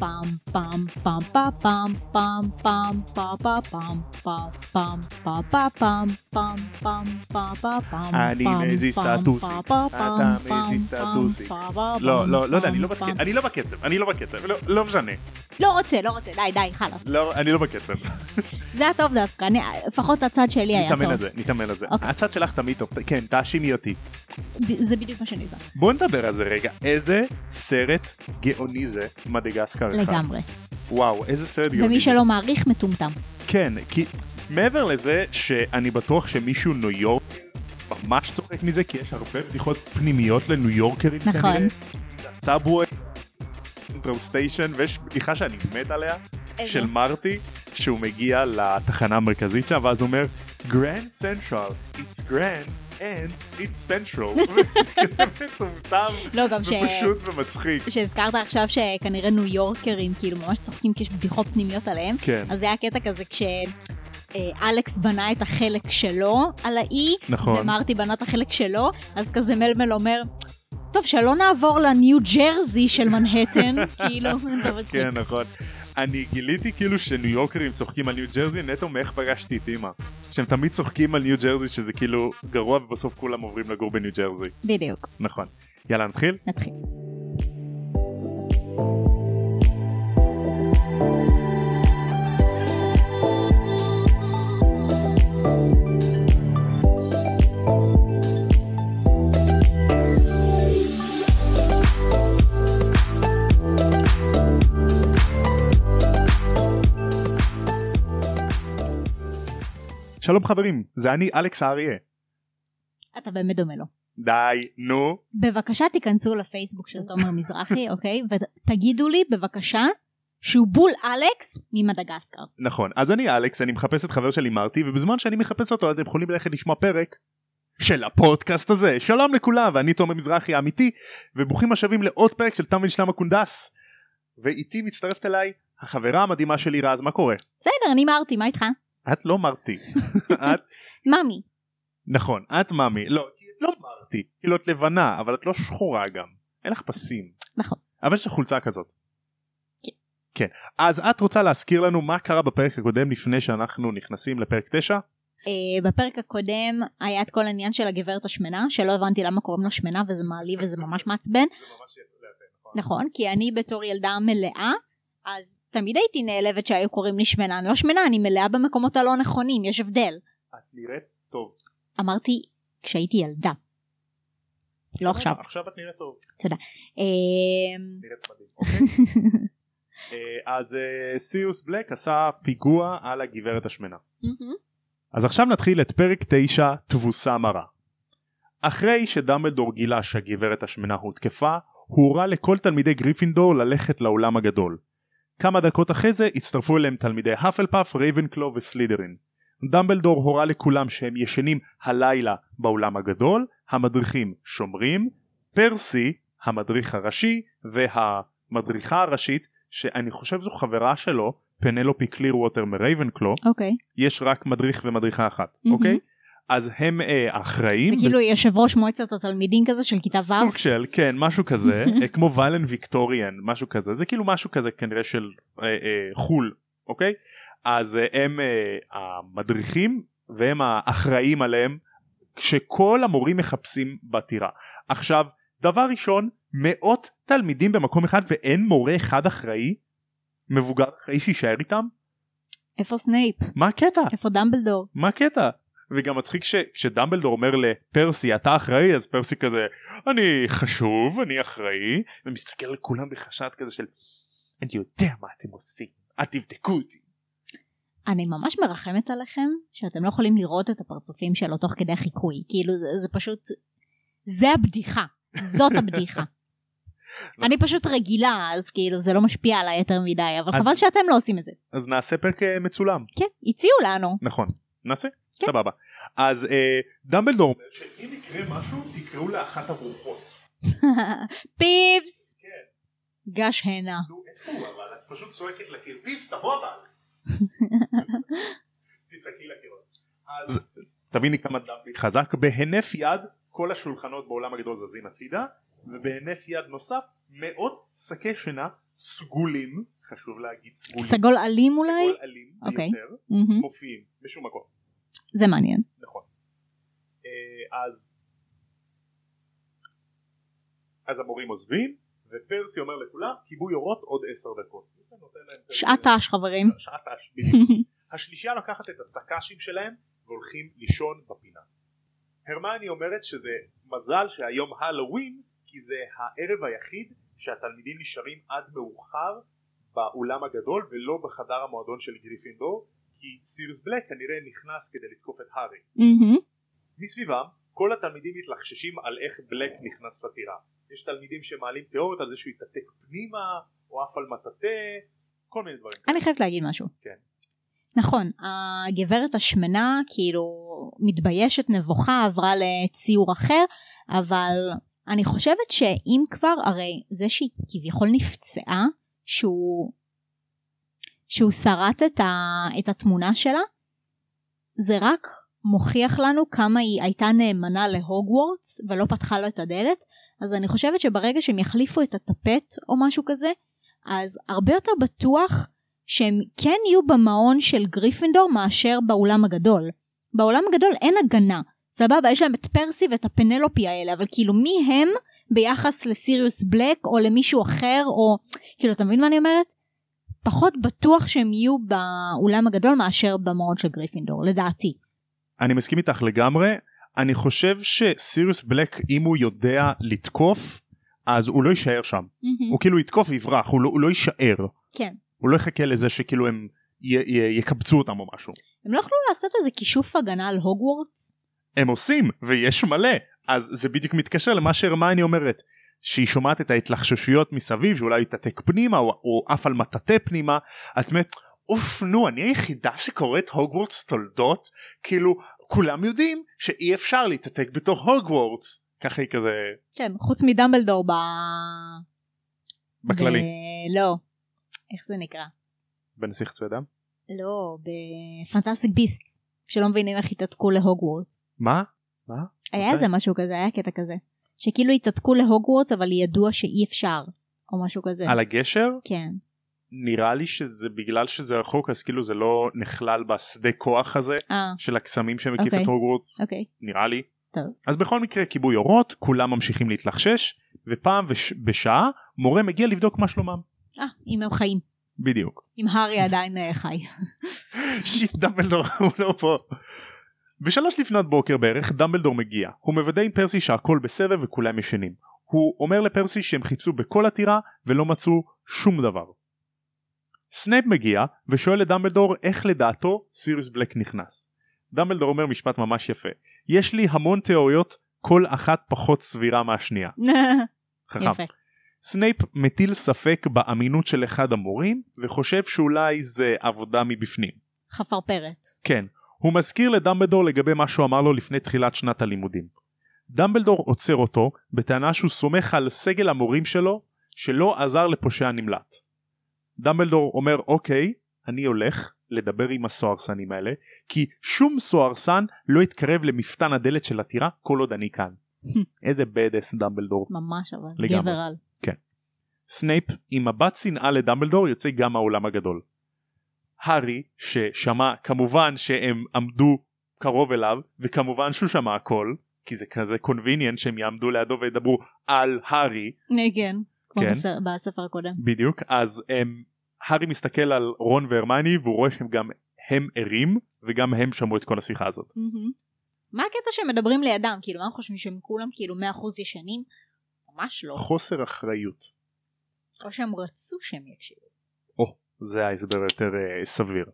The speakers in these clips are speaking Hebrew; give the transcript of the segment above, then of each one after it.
bum bum bum ba bum bum bum ba ba bum bum bum ba ba bum bum bum ba ba bum אני מזיז סטטוסים, אתה מזיז סטטוסים. לא, לא, לא יודע, אני לא בקצב, אני לא בקצב, לא משנה. לא רוצה לא רוצה די די חלאס. לא אני לא בקצב. זה היה טוב דווקא אני- לפחות הצד שלי היה נתאמן טוב. על זה נתאמן על זה. אוקיי. הצד שלך תמיד טוב. כן תאשימי אותי. זה בדיוק מה שאני עושה. בוא נדבר על זה רגע. איזה סרט גאוני זה מדגסקר אחד? לגמרי. וואו איזה סרט גאוני ומי. שלא מעריך מטומטם. כן כי מעבר לזה שאני בטוח שמישהו ניו יורק ממש צוחק מזה כי יש הרבה בדיחות פנימיות לניו יורקרים נכון. subway, central station ויש בדיחה שאני מת עליה? של מרטי שהוא מגיע לתחנה המרכזית שם ואז הוא אומר Grand Central it's grand and it's central לא גם ש... ופשוט ומצחיק שהזכרת עכשיו שכנראה ניו יורקרים כאילו ממש צוחקים כי יש בדיחות פנימיות עליהם כן אז זה היה קטע כזה כש... אה, אלכס בנה את החלק שלו על האי, נכון. ומרטי בנה את החלק שלו, אז כזה מלמל אומר, טוב, שלא נעבור לניו ג'רזי של מנהטן, כאילו, אתה מצחיק. כן נכון. אני גיליתי כאילו שניו יורקרים צוחקים על ניו ג'רזי נטו מאיך פגשתי את אמא. שהם תמיד צוחקים על ניו ג'רזי שזה כאילו גרוע ובסוף כולם עוברים לגור בניו ג'רזי. בדיוק, נכון. יאללה נתחיל? נתחיל. שלום חברים זה אני אלכס האריה. אתה באמת דומה לו. די נו. בבקשה תיכנסו לפייסבוק של תומר מזרחי, אוקיי? ותגידו לי בבקשה שהוא בול אלכס ממדגסקר. נכון אז אני אלכס אני מחפש את חבר שלי מרטי ובזמן שאני מחפש אותו אתם יכולים ללכת לשמוע פרק של הפודקאסט הזה שלום לכולם ואני תומר מזרחי האמיתי וברוכים השבים לעוד פרק של תם ונשלם הקונדס ואיתי מצטרפת אליי החברה המדהימה שלי רז מה קורה? בסדר, אני מרתי, מה איתך? את לא מרתי את ממי. נכון את מאמי לא את לא מרתי כאילו את לבנה אבל את לא שחורה גם אין לך פסים נכון. אבל יש לך חולצה כזאת. כן. כן אז את רוצה להזכיר לנו מה קרה בפרק הקודם לפני שאנחנו נכנסים לפרק 9? Uh, בפרק הקודם היה את כל העניין של הגברת השמנה שלא הבנתי למה קוראים לה שמנה וזה מעליב וזה ממש מעצבן נכון כי אני בתור ילדה מלאה אז תמיד הייתי נעלבת שהיו קוראים לי שמנה אני לא שמנה אני מלאה במקומות הלא נכונים יש הבדל את נראית טוב. אמרתי כשהייתי ילדה לא עכשיו עכשיו את נראית טוב. אה, נראית מדהים. אוקיי? אה, אז אה, סיריוס בלק עשה פיגוע על הגברת השמנה. אז עכשיו נתחיל את פרק 9 תבוסה מרה. אחרי שדמבלדור גילה שהגברת השמנה הותקפה, הוא הורה לכל תלמידי גריפינדור ללכת לאולם הגדול. כמה דקות אחרי זה הצטרפו אליהם תלמידי האפלפאף, רייבנקלו וסלידרין. דמבלדור הורה לכולם שהם ישנים הלילה באולם הגדול, המדריכים שומרים, פרסי, המדריך הראשי, והמדריכה הראשית, שאני חושב זו חברה שלו, פנלופי קליר ווטר מרייבנקלו, אוקיי יש רק מדריך ומדריכה אחת. אוקיי? אז הם אה, אחראים. וכאילו יושב ראש מועצת התלמידים כזה של כיתה ו' סוג של כן משהו כזה אה, כמו valedictorian משהו כזה זה כאילו משהו כזה כנראה של אה, אה, חו"ל אוקיי אז אה, הם אה, המדריכים והם האחראים עליהם כשכל המורים מחפשים בטירה עכשיו דבר ראשון מאות תלמידים במקום אחד ואין מורה אחד אחראי מבוגר אחראי שיישאר איתם איפה סנייפ? מה הקטע איפה דמבלדור? מה הקטע? וגם מצחיק ש- כשדמבלדור אומר לפרסי אתה אחראי אז פרסי כזה אני חשוב אני אחראי ומסתכל על כולם בחשד כזה של אני יודע מה אתם עושים אל תבדקו אותי. אני ממש מרחמת עליכם שאתם לא יכולים לראות את הפרצופים שלו תוך כדי חיקוי כאילו זה, זה פשוט זה הבדיחה זאת הבדיחה. אני פשוט רגילה אז כאילו זה לא משפיע עליי יותר מדי אבל אז- חבל שאתם לא עושים את זה. אז נעשה פרק אה, מצולם כן הציעו לנו. נכון נעשה כן. סבבה אז אה, דמבלדור אומר שאם יקרה משהו תקראו לאחת הברוכות. פיבס כן. גש הנה. נו איפה הוא אבל את פשוט צועקת לקיר פיבס תבוא אבל. תצעקי לקירות. אז תביני כמה דמבי חזק בהינף יד כל השולחנות בעולם הגדול זזים הצידה ובהינף יד נוסף מאות שקי שינה סגולים, חשוב להגיד סגולים, סגול אלים אולי? סגול אלים אוקיי. ביותר. מופיעים בשום מקום. זה מעניין. נכון. אה, אז אז המורים עוזבים ופרסי אומר לכולם כיבוי אורות עוד עשר דקות. שעת ת"ש חברים. שעת ת"ש, בדיוק. השלישייה לוקחת את הסק"שים שלהם והולכים לישון בפינה. הרמני אומרת שזה מזל שהיום הלואוין כי זה הערב היחיד שהתלמידים נשארים עד מאוחר באולם הגדול ולא בחדר המועדון של גריפינדור כי סיריוס בלק כנראה נכנס כדי לתקוף את הארי. מהמם. מסביבם כל התלמידים מתלחששים על איך בלק נכנס לטירה. יש תלמידים שמעלים תיאוריות על זה שהוא יתעתק פנימה או עף על מטאטא כל מיני דברים. אני חייבת להגיד משהו. כן. נכון, הגברת השמנה כאילו מתביישת נבוכה עברה לציור אחר, אבל אני חושבת שאם כבר, הרי זה שהיא כביכול נפצעה, שהוא, שהוא שרט את, ה, את התמונה שלה, זה רק מוכיח לנו כמה היא הייתה נאמנה להוגוורטס ולא פתחה לו את הדלת, אז אני חושבת שברגע שהם יחליפו את הטפט או משהו כזה, אז הרבה יותר בטוח שהם כן יהיו במעון של גריפינדור מאשר באולם הגדול. באולם הגדול אין הגנה. סבבה, יש להם את פרסי ואת הפנלופי האלה, אבל כאילו מי הם ביחס לסיריוס בלק או למישהו אחר, או כאילו אתה מבין מה אני אומרת? פחות בטוח שהם יהיו באולם הגדול מאשר במעון של גריפינדור, לדעתי. אני מסכים איתך לגמרי. אני חושב שסיריוס בלק אם הוא יודע לתקוף אז הוא לא יישאר שם. הוא כאילו יתקוף ויברח הוא לא, הוא לא יישאר. כן. הוא לא יחכה לזה שכאילו הם י, י, יקבצו אותם או משהו. הם לא יכלו לעשות איזה כישוף הגנה על הוגוורטס? הם עושים ויש מלא. אז זה בדיוק מתקשר למה שהרמני אומרת שהיא שומעת את ההתלחששויות מסביב שאולי יתעתק פנימה או, או עף על מטאטא פנימה את אומרת אוף נו אני היחידה שקוראת הוגוורטס תולדות כאילו כולם יודעים שאי אפשר להתעתק בתור הוגוורטס ככה היא כזה כן, חוץ מדמבלדור ב... בכללי ב... לא. איך זה נקרא? בנסיך צבי דם לא, בפנטסטיק ביסט, שלא מבינים איך התעתקו להוגוורטס. מה? מה? היה? איזה משהו כזה, היה קטע כזה. שכאילו התעתקו להוגוורטס אבל ידוע שאי אפשר, או משהו כזה. על הגשר כן. נראה לי שזה בגלל שזה רחוק אז כאילו זה לא נכלל בשדה כוח הזה אה, של הקסמים שמקיף אוקיי. את הוגוורטס אוקיי. נראה לי. טוב. אז בכל מקרה כיבוי אורות כולם ממשיכים להתלחשש ופעם וש... בשעה מורה מגיע לבדוק מה שלומם. אה, אם הם חיים. בדיוק. אם הארי עדיין אה, חי. shit דמבלדור הוא לא פה. בשלוש לפנות בוקר בערך דמבלדור מגיע הוא מוודא עם פרסי שהכל בסדר וכולם ישנים. הוא אומר לפרסי שהם חיפשו בכל הטירה ולא מצאו שום דבר. סנייפ מגיע ושואל את דמבלדור איך לדעתו סיריוס בלק נכנס. דמבלדור אומר משפט ממש יפה יש לי המון תיאוריות כל אחת פחות סבירה מהשנייה. חכם. יפה. סנייפ מטיל ספק באמינות של אחד המורים וחושב שאולי זה עבודה מבפנים. חפרפרת. כן, הוא מזכיר לדמבלדור לגבי מה שהוא אמר לו לפני תחילת שנת הלימודים. דמבלדור עוצר אותו בטענה שהוא סומך על סגל המורים שלו שלא עזר לפושע נמלט. דמבלדור אומר אוקיי, אני הולך לדבר עם הסוהרסנים האלה כי שום סוהרסן לא יתקרב למפתן הדלת של הטירה כל עוד אני כאן. איזה badass דמבלדור. ממש אבל. לגמרי. גבר על. סנייפ עם מבט שנאה לדמבלדור יוצא גם מהאולם הגדול. הארי ששמע כמובן שהם עמדו קרוב אליו וכמובן שהוא שמע הכל כי זה כזה convenient שהם יעמדו לידו וידברו על הארי כן. כמו כן. בסר- בספר הקודם. בדיוק אז הם, הארי מסתכל על רון והרמני והוא רואה שהם גם הם ערים וגם הם שמעו את כל השיחה הזאת. מהמם. מה הקטע שהם מדברים לידם? כאילו, מה הם חושבים שהם כולם כאילו 100% ישנים? ממש לא. חוסר אחריות. או שהם רצו שהם יקשיבו. זה ההסבר יותר uh, סביר.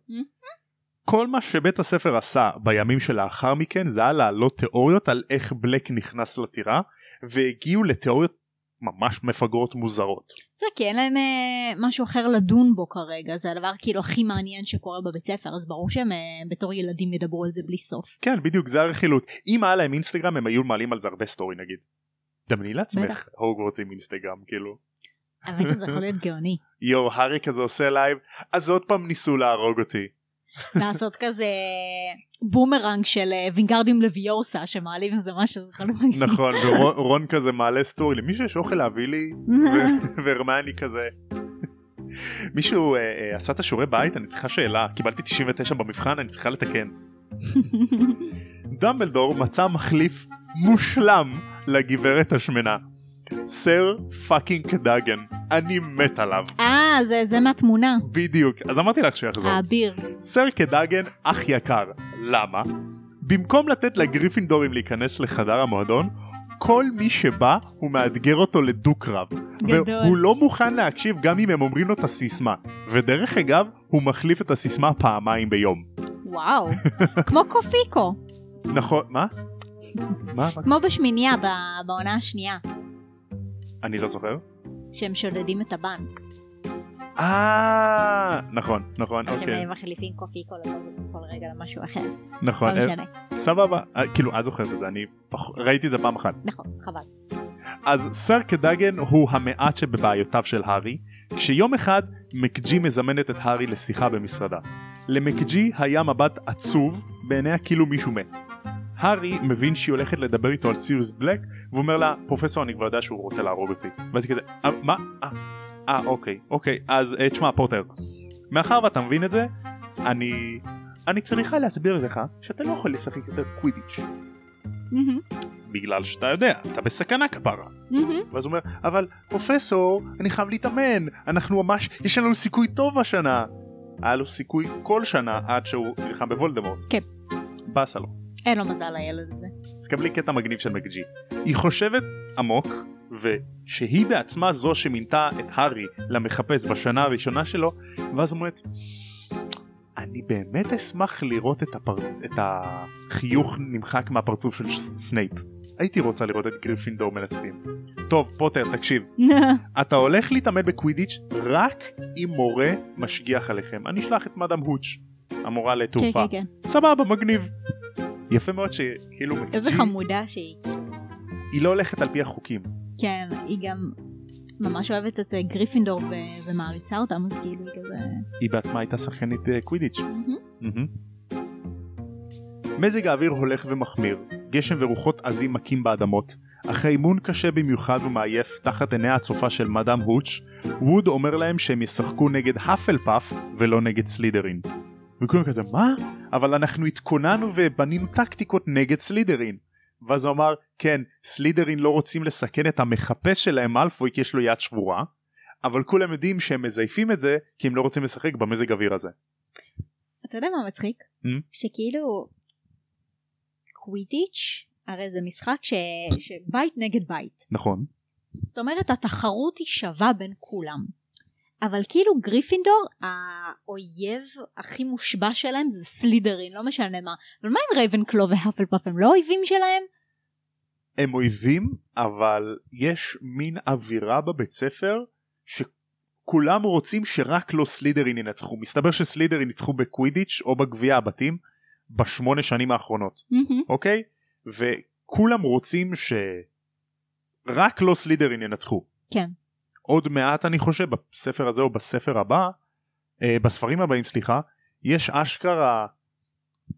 כל מה שבית הספר עשה בימים שלאחר מכן זה היה להעלות תיאוריות על איך בלק נכנס לטירה והגיעו לתיאוריות ממש מפגרות מוזרות. זה כי אין להם אה, משהו אחר לדון בו כרגע, זה הדבר כאילו הכי מעניין שקורה בבית ספר, אז ברור שהם אה, בתור ילדים ידברו על זה בלי סוף. כן בדיוק זה הרכילות אם היה להם אינסטגרם הם היו מעלים על זה הרבה סטורי נגיד. דמייני לעצמך בטח. הוגוורטס עם אינסטגרם כאילו האמת שזה יכול להיות גאוני. יואו הארי כזה עושה לייב אז עוד פעם ניסו להרוג אותי. לעשות כזה בומרנג של אה, וינגרדיום לוויוסה שמעלים איזה משהו. נכון ורון כזה מעלה סטורי למי שיש אוכל להביא לי והרמני כזה מישהו אה, אה, עשה את השיעורי בית אני צריכה שאלה קיבלתי 99 במבחן אני צריכה לתקן. דמבלדור מצא מחליף מושלם לגברת השמנה. סר פאקינג קדאגן אני מת עליו אה, זה, זה מהתמונה. בדיוק אז אמרתי לך שהוא יחזור. האביר. סר קדאגן אח יקר למה? במקום לתת לגריפינדורים להיכנס לחדר המועדון כל מי שבא הוא מאתגר אותו לדו-קרב גדול. והוא לא מוכן להקשיב גם אם הם אומרים לו את הסיסמה ודרך אגב הוא מחליף את הסיסמה פעמיים ביום וואו. כמו קופיקו. נכון מה? מה? כמו בשמינייה ב- בעונה השנייה. אני לא זוכר. שהם שודדים את הבנק. אה נכון נכון אז אוקיי שהם מחליפים לכל כל רגע למשהו אחר. נכון לא משנה. אה, סבבה אה, כאילו את זוכרת את זה אני פח- ראיתי את זה פעם אחת נכון, חבל. אז סר קדאגן הוא המעט שבבעיותיו של הארי כשיום אחד מקג'י מזמנת את הארי לשיחה במשרדה. למקג'י היה מבט עצוב בעיניה כאילו מישהו מת. הארי מבין שהיא הולכת לדבר איתו על סיריוס בלק והוא אומר לה פרופסור אני כבר יודע שהוא רוצה להרוג אותי. ואז היא כזה "אה, מה? אה, אה אוקיי אוקיי אז אה, תשמע פוטר מאחר ואתה מבין את זה אני אני צריכה להסביר לך שאתה לא יכול לשחק יותר קווידיץ' בגלל שאתה יודע אתה בסכנה כפרה. ואז הוא אומר אבל פרופסור אני חייב להתאמן אנחנו ממש יש לנו סיכוי טוב השנה. היה לו סיכוי כל שנה עד שהוא נלחם בוולדמורט. כן. באסה לו אין לו מזל לילד הזה. אז קבלי קטע מגניב של מקג'י היא חושבת עמוק ושהיא בעצמה זו שמינתה את הארי למחפש בשנה הראשונה שלו ואז אומרת אני באמת אשמח לראות את, הפר... את החיוך נמחק מהפרצוף של סנייפ. הייתי רוצה לראות את גריפינדור מנצחים טוב פוטר תקשיב. אתה הולך להתאמן בקווידיץ' רק אם מורה משגיח עליכם. אני אשלח את מאדם הוץ' המורה כן, לתעופה כן, כן. סבבה מגניב יפה מאוד שכאילו איזה חמודה שהיא. היא לא הולכת על פי החוקים כן, היא גם ממש אוהבת את אה, גריפינדור ו- ומעריצה אותם, אז כאילו היא כזה... היא בעצמה הייתה שחקנית קווידיץ' מהמם. מהמם. מזג האוויר הולך ומחמיר גשם ורוחות עזים מכים באדמות אחרי אימון קשה במיוחד ומעייף תחת עיני הצופה של מאדם הוץ' ווד אומר להם שהם ישחקו נגד האפל פאף ולא נגד סלידרין. וכולם כזה מה? אבל אנחנו התכוננו ובנינו טקטיקות נגד סלידרין. ואז הוא אמר כן סלידרין לא רוצים לסכן את המחפש שלהם מאלפוי כי יש לו יד שבורה אבל כולם יודעים שהם מזייפים את זה כי הם לא רוצים לשחק במזג אוויר הזה. אתה יודע מה מצחיק? Hmm? שכאילו קווידיץ' הרי זה משחק ש... שבית נגד בית. נכון. זאת אומרת התחרות היא שווה בין כולם. אבל כאילו גריפינדור האויב הכי מושבע שלהם זה סלידרין לא משנה מה. אבל מה עם רייבנקלו והאפלפאף הם לא אויבים שלהם? הם אויבים אבל יש מין אווירה בבית ספר שכולם רוצים שרק לא סלידרין ינצחו מסתבר שסלידרין ניצחו בקווידיץ' או בגביע הבתים בשמונה שנים האחרונות מהמם. אוקיי וכולם רוצים שרק לא סלידרין ינצחו כן. עוד מעט אני חושב בספר הזה או בספר הבא אה, בספרים הבאים סליחה יש אשכרה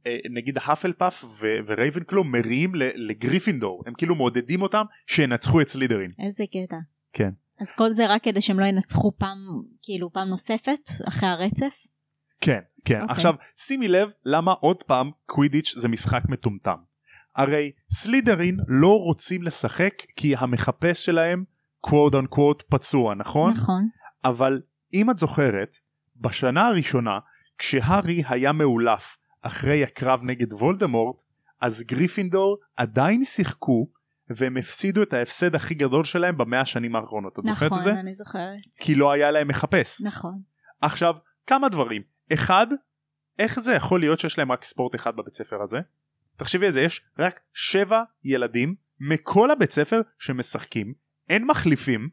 אה, נגיד האפלפאף ו- ורייבנקלו מריעים לגריפינדור הם כאילו מעודדים אותם שינצחו את סלידרין איזה קטע. כן. אז כל זה רק כדי שהם לא ינצחו פעם כאילו פעם נוספת אחרי הרצף? כן כן אוקיי. עכשיו שימי לב למה עוד פעם קווידיץ' זה משחק מטומטם הרי סלידרין לא רוצים לשחק כי המחפש שלהם quote unquote פצוע נכון? נכון. אבל אם את זוכרת בשנה הראשונה כשהארי היה מעולף אחרי הקרב נגד וולדמורט אז גריפינדור עדיין שיחקו והם הפסידו את ההפסד הכי גדול שלהם במאה השנים האחרונות את זוכרת את זה? נכון אני זוכרת. כי לא היה להם מחפש נכון. עכשיו כמה דברים אחד איך זה יכול להיות שיש להם רק ספורט אחד בבית ספר הזה תחשבי על זה יש רק שבע ילדים מכל הבית ספר שמשחקים אין מחליפים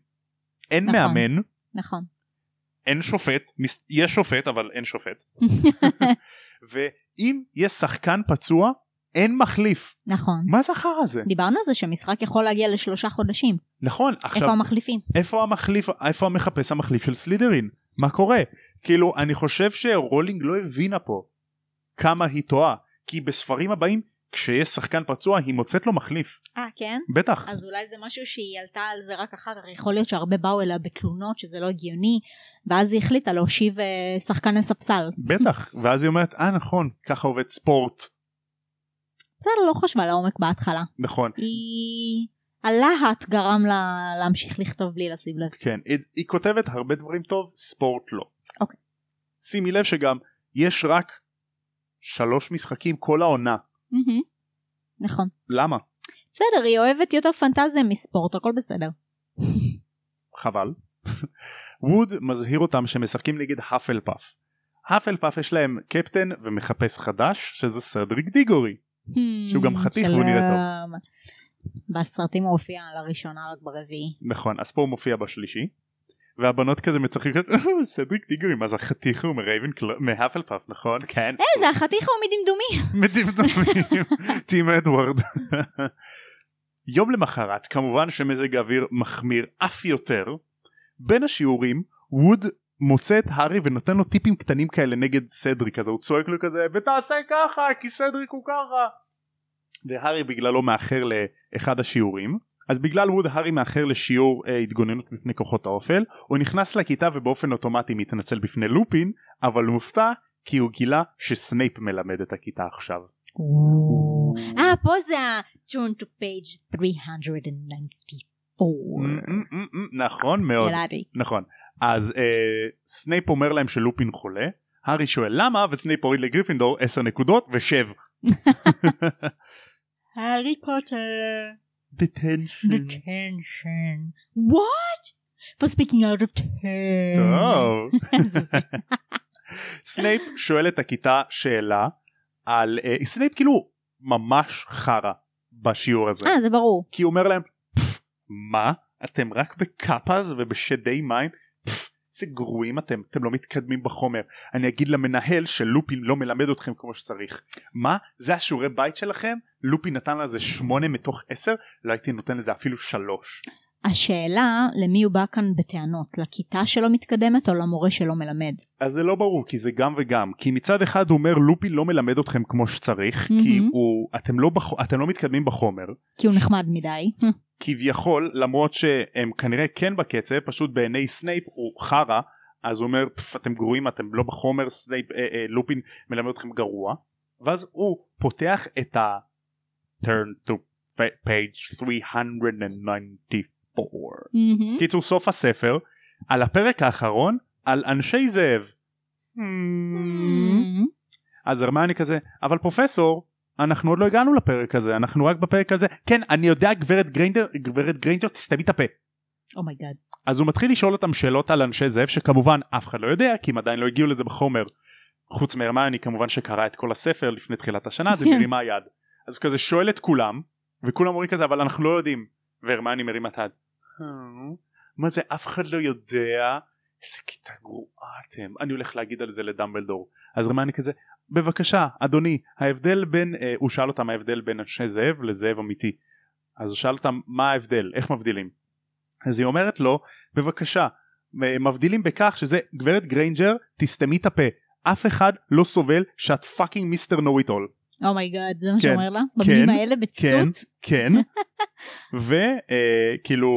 אין נכון. מאמן נכון. אין שופט יש שופט אבל אין שופט ואם יש שחקן פצוע אין מחליף נכון. מה זה החרא הזה דיברנו על זה שמשחק יכול להגיע לשלושה חודשים. נכון עכשיו איפה המחליפים? איפה המחליף איפה המחפש המחליף של סלידרין מה קורה כאילו אני חושב שרולינג לא הבינה פה כמה היא טועה כי בספרים הבאים כשיש שחקן פצוע היא מוצאת לו מחליף אה כן? בטח אז אולי זה משהו שהיא עלתה על זה רק אחר כך יכול להיות שהרבה באו אליה בתלונות שזה לא הגיוני ואז היא החליטה להושיב אה, שחקני ספסל. בטח ואז היא אומרת אה נכון ככה עובד ספורט בסדר לא חשבה לעומק בהתחלה. נכון היא... הלהט גרם לה להמשיך לכתוב בלי לשים לב. כן היא, היא כותבת הרבה דברים טוב ספורט לא. אוקיי. שימי לב שגם יש רק שלוש משחקים כל העונה. נכון. למה בסדר היא אוהבת יותר פנטזיה מספורט הכל בסדר. חבל. ווד מזהיר אותם שמשחקים נגד האפל פאף. האפל פאף יש להם קפטן ומחפש חדש שזה סדריק דיגורי שהוא גם חתיך והוא נראה טוב. בסרטים הוא הופיע לראשונה רק ברביעי. נכון אז פה הוא מופיע בשלישי. והבנות כזה מצחקות "אה, סדריק דיגורי מה זה החתיך הוא מרייבן מהאפל פאף נכון? כן. אה זה החתיך הוא מדמדומי. מדמדמים טים אדוארד. יום למחרת כמובן שמזג האוויר מחמיר אף יותר. בין השיעורים ווד מוצא את הארי ונותן לו טיפים קטנים כאלה נגד סדריק אז הוא צועק לו כזה ותעשה ככה כי סדריק הוא ככה. והארי בגללו מאחר לאחד השיעורים אז בגלל ווד הארי מאחר לשיעור אה, התגוננות מפני כוחות האופל הוא נכנס לכיתה ובאופן אוטומטי מתנצל בפני לופין אבל הוא מופתע כי הוא גילה שסנייפ מלמד את הכיתה עכשיו. אה פה זה ה-turn to page 394. מ- מ- מ- מ- נכון מאוד. נכון אז אה, סנייפ אומר להם שלופין חולה הארי שואל למה וסנייפ הוריד לגריפינדור 10 נקודות ושב. הארי פוטר. Detention. detention. What? For speaking out of turn. טוב. זה. סנייפ שואל את הכיתה שאלה על אה, סנייפ כאילו ממש חרא בשיעור הזה אה זה ברור. כי הוא אומר להם "פפ, מה אתם רק בקאפאז ובשדי מים איזה גרועים אתם אתם לא מתקדמים בחומר אני אגיד למנהל שלופין לא מלמד אתכם כמו שצריך מה זה השיעורי בית שלכם לופין נתן לזה שמונה מתוך עשר לא הייתי נותן לזה אפילו שלוש השאלה למי הוא בא כאן בטענות לכיתה שלא מתקדמת או למורה שלא מלמד. אז זה לא ברור כי זה גם וגם כי מצד אחד הוא אומר לופין לא מלמד אתכם כמו שצריך כי מהמם. הוא אתם לא בח... אתם לא מתקדמים בחומר כי הוא נחמד מדי. כביכול למרות שהם כנראה כן בקצב פשוט בעיני סנייפ הוא חרא אז הוא אומר "פפ, אתם גרועים אתם לא בחומר סנייפ אה, אה, לופין מלמד אתכם גרוע ואז הוא פותח את ה turn to pa- page 394 מהמם. קיצור סוף הספר על הפרק האחרון על אנשי זאב מהמם. אז הרמני כזה אבל פרופסור אנחנו עוד לא הגענו לפרק הזה אנחנו רק בפרק הזה כן אני יודע גברת גריינג'ר גברת גריינג'ר תסתמי את הפה oh my god. אז הוא מתחיל לשאול אותם שאלות על אנשי זאב שכמובן אף אחד לא יודע כי הם עדיין לא הגיעו לזה בחומר חוץ מהרמני כמובן שקרא את כל הספר לפני תחילת השנה אז היא כן. מרימה יד אז הוא כזה שואל את כולם וכולם אומרים כזה אבל אנחנו לא יודעים. והרמני מרימה את היד. "אה, מה זה אף אחד לא יודע? איזה כיתה גרועה אתם. אני הולך להגיד על זה לדמבלדור. אז הרמני כזה בבקשה אדוני ההבדל בין אה, הוא שאל אותם ההבדל בין אנשי זאב לזאב אמיתי. אז הוא שאל אותם מה ההבדל? איך מבדילים? אז היא אומרת לו בבקשה מ- מבדילים בכך שזה גברת גריינג'ר תסתמי את הפה. אף אחד לא סובל שאת fucking mister know it all oh my god זה מה כן. שאומר לה? במילים האלה כן בציטוט? כן וכאילו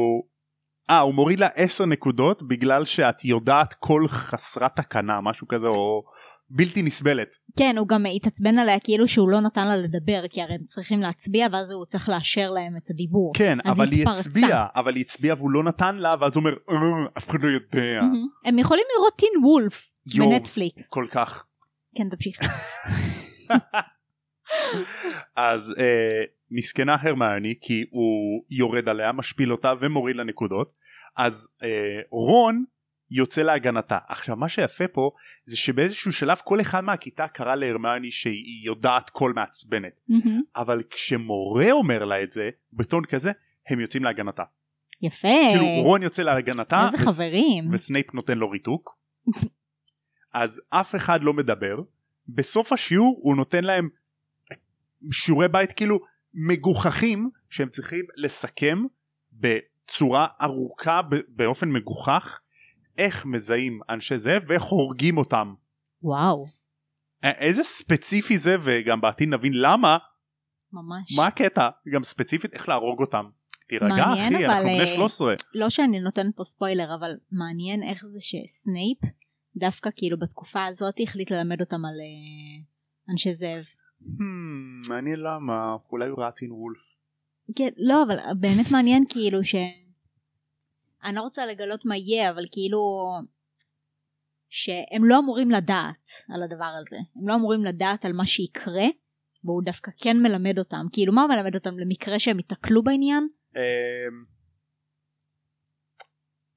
אה הוא מוריד לה 10 נקודות בגלל שאת יודעת כול חסרת תקנה משהו כזה או בלתי נסבלת כן הוא גם התעצבן עליה כאילו שהוא לא נתן לה לדבר כי הרי הם צריכים להצביע ואז הוא צריך לאשר להם את הדיבור. כן אבל היא. הצביעה אבל היא הצביעה והוא לא נתן לה ואז הוא אומר "אה, אף אחד לא יודע מהמם. הם יכולים לראות טין וולף. בנטפליקס. כל כך כן תמשיך. אז אה, מסכנה הרמני כי הוא יורד עליה משפיל אותה ומוריד לה נקודות אז אה, רון יוצא להגנתה עכשיו מה שיפה פה זה שבאיזשהו שלב כל אחד מהכיתה קרא להרמני שהיא יודעת כול מעצבנת מהמם. אבל כשמורה אומר לה את זה בטון כזה הם יוצאים להגנתה יפה. כאילו רון יוצא להגנתה איזה וס- חברים. וסנייפ נותן לו ריתוק אז אף אחד לא מדבר בסוף השיעור הוא נותן להם שיעורי בית כאילו מגוחכים שהם צריכים לסכם בצורה ארוכה באופן מגוחך איך מזהים אנשי זאב ואיך הורגים אותם וואו. איזה ספציפי זה וגם בעתיד נבין למה ממש. מה הקטע? גם ספציפית איך להרוג אותם. תירגע אחי, אבל, אנחנו בני אה, 13. לא שאני נותנת פה ספוילר, אבל מעניין איך זה שסנייפ, דווקא כאילו בתקופה הזאת החליט ללמד אותם על אה, אנשי זאב. Hmm, מעניין למה, אולי הוא ראה טין וולף. כן, לא, אבל באמת מעניין כאילו ש... אני לא רוצה לגלות מה יהיה, אבל כאילו... שהם לא אמורים לדעת על הדבר הזה. הם לא אמורים לדעת על מה שיקרה, והוא דווקא כן מלמד אותם. כאילו, מה הוא מלמד אותם? למקרה שהם ייתקלו בעניין? אמ,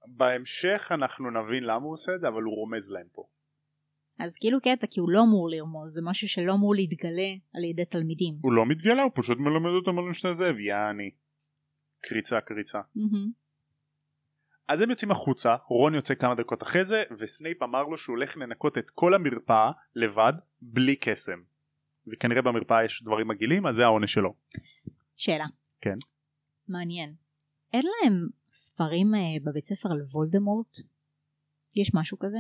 בהמשך אנחנו נבין למה הוא עושה את זה, אבל הוא רומז להם פה. אז כאילו קטע, כי הוא לא אמור לרמוז, זה משהו שלא אמור להתגלה על ידי תלמידים. הוא לא מתגלה, הוא פשוט מלמד אותם על אנשי זאב, יעני. קריצה קריצה. אז הם יוצאים החוצה, רון יוצא כמה דקות אחרי זה, וסנייפ אמר לו שהוא הולך לנקות את כל המרפאה לבד, בלי קסם. וכנראה במרפאה יש דברים מגעילים, אז זה העונש שלו. שאלה. כן. מעניין. אין להם ספרים אה, בבית ספר על וולדמורט? יש משהו כזה?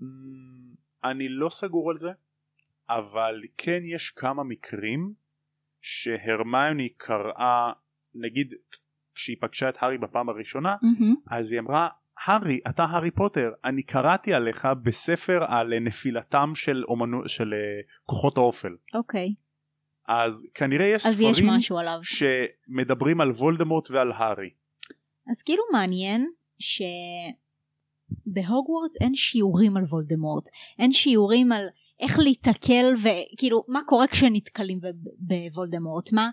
Mm, אני לא סגור על זה, אבל כן יש כמה מקרים שהרמיוני קראה, נגיד כשהיא פגשה את הארי בפעם הראשונה, מהמם. אז היא אמרה, הארי, אתה הארי פוטר, אני קראתי עליך בספר על נפילתם של, אומנו, של אה, כוחות האופל. אוקיי. אז כנראה יש אז יש ספרים משהו עליו. שמדברים על וולדמורט ועל הארי. אז כאילו מעניין שבהוגוורטס אין שיעורים על וולדמורט. אין שיעורים על איך להיתקל וכאילו מה קורה כשנתקלים בוולדמורט. מה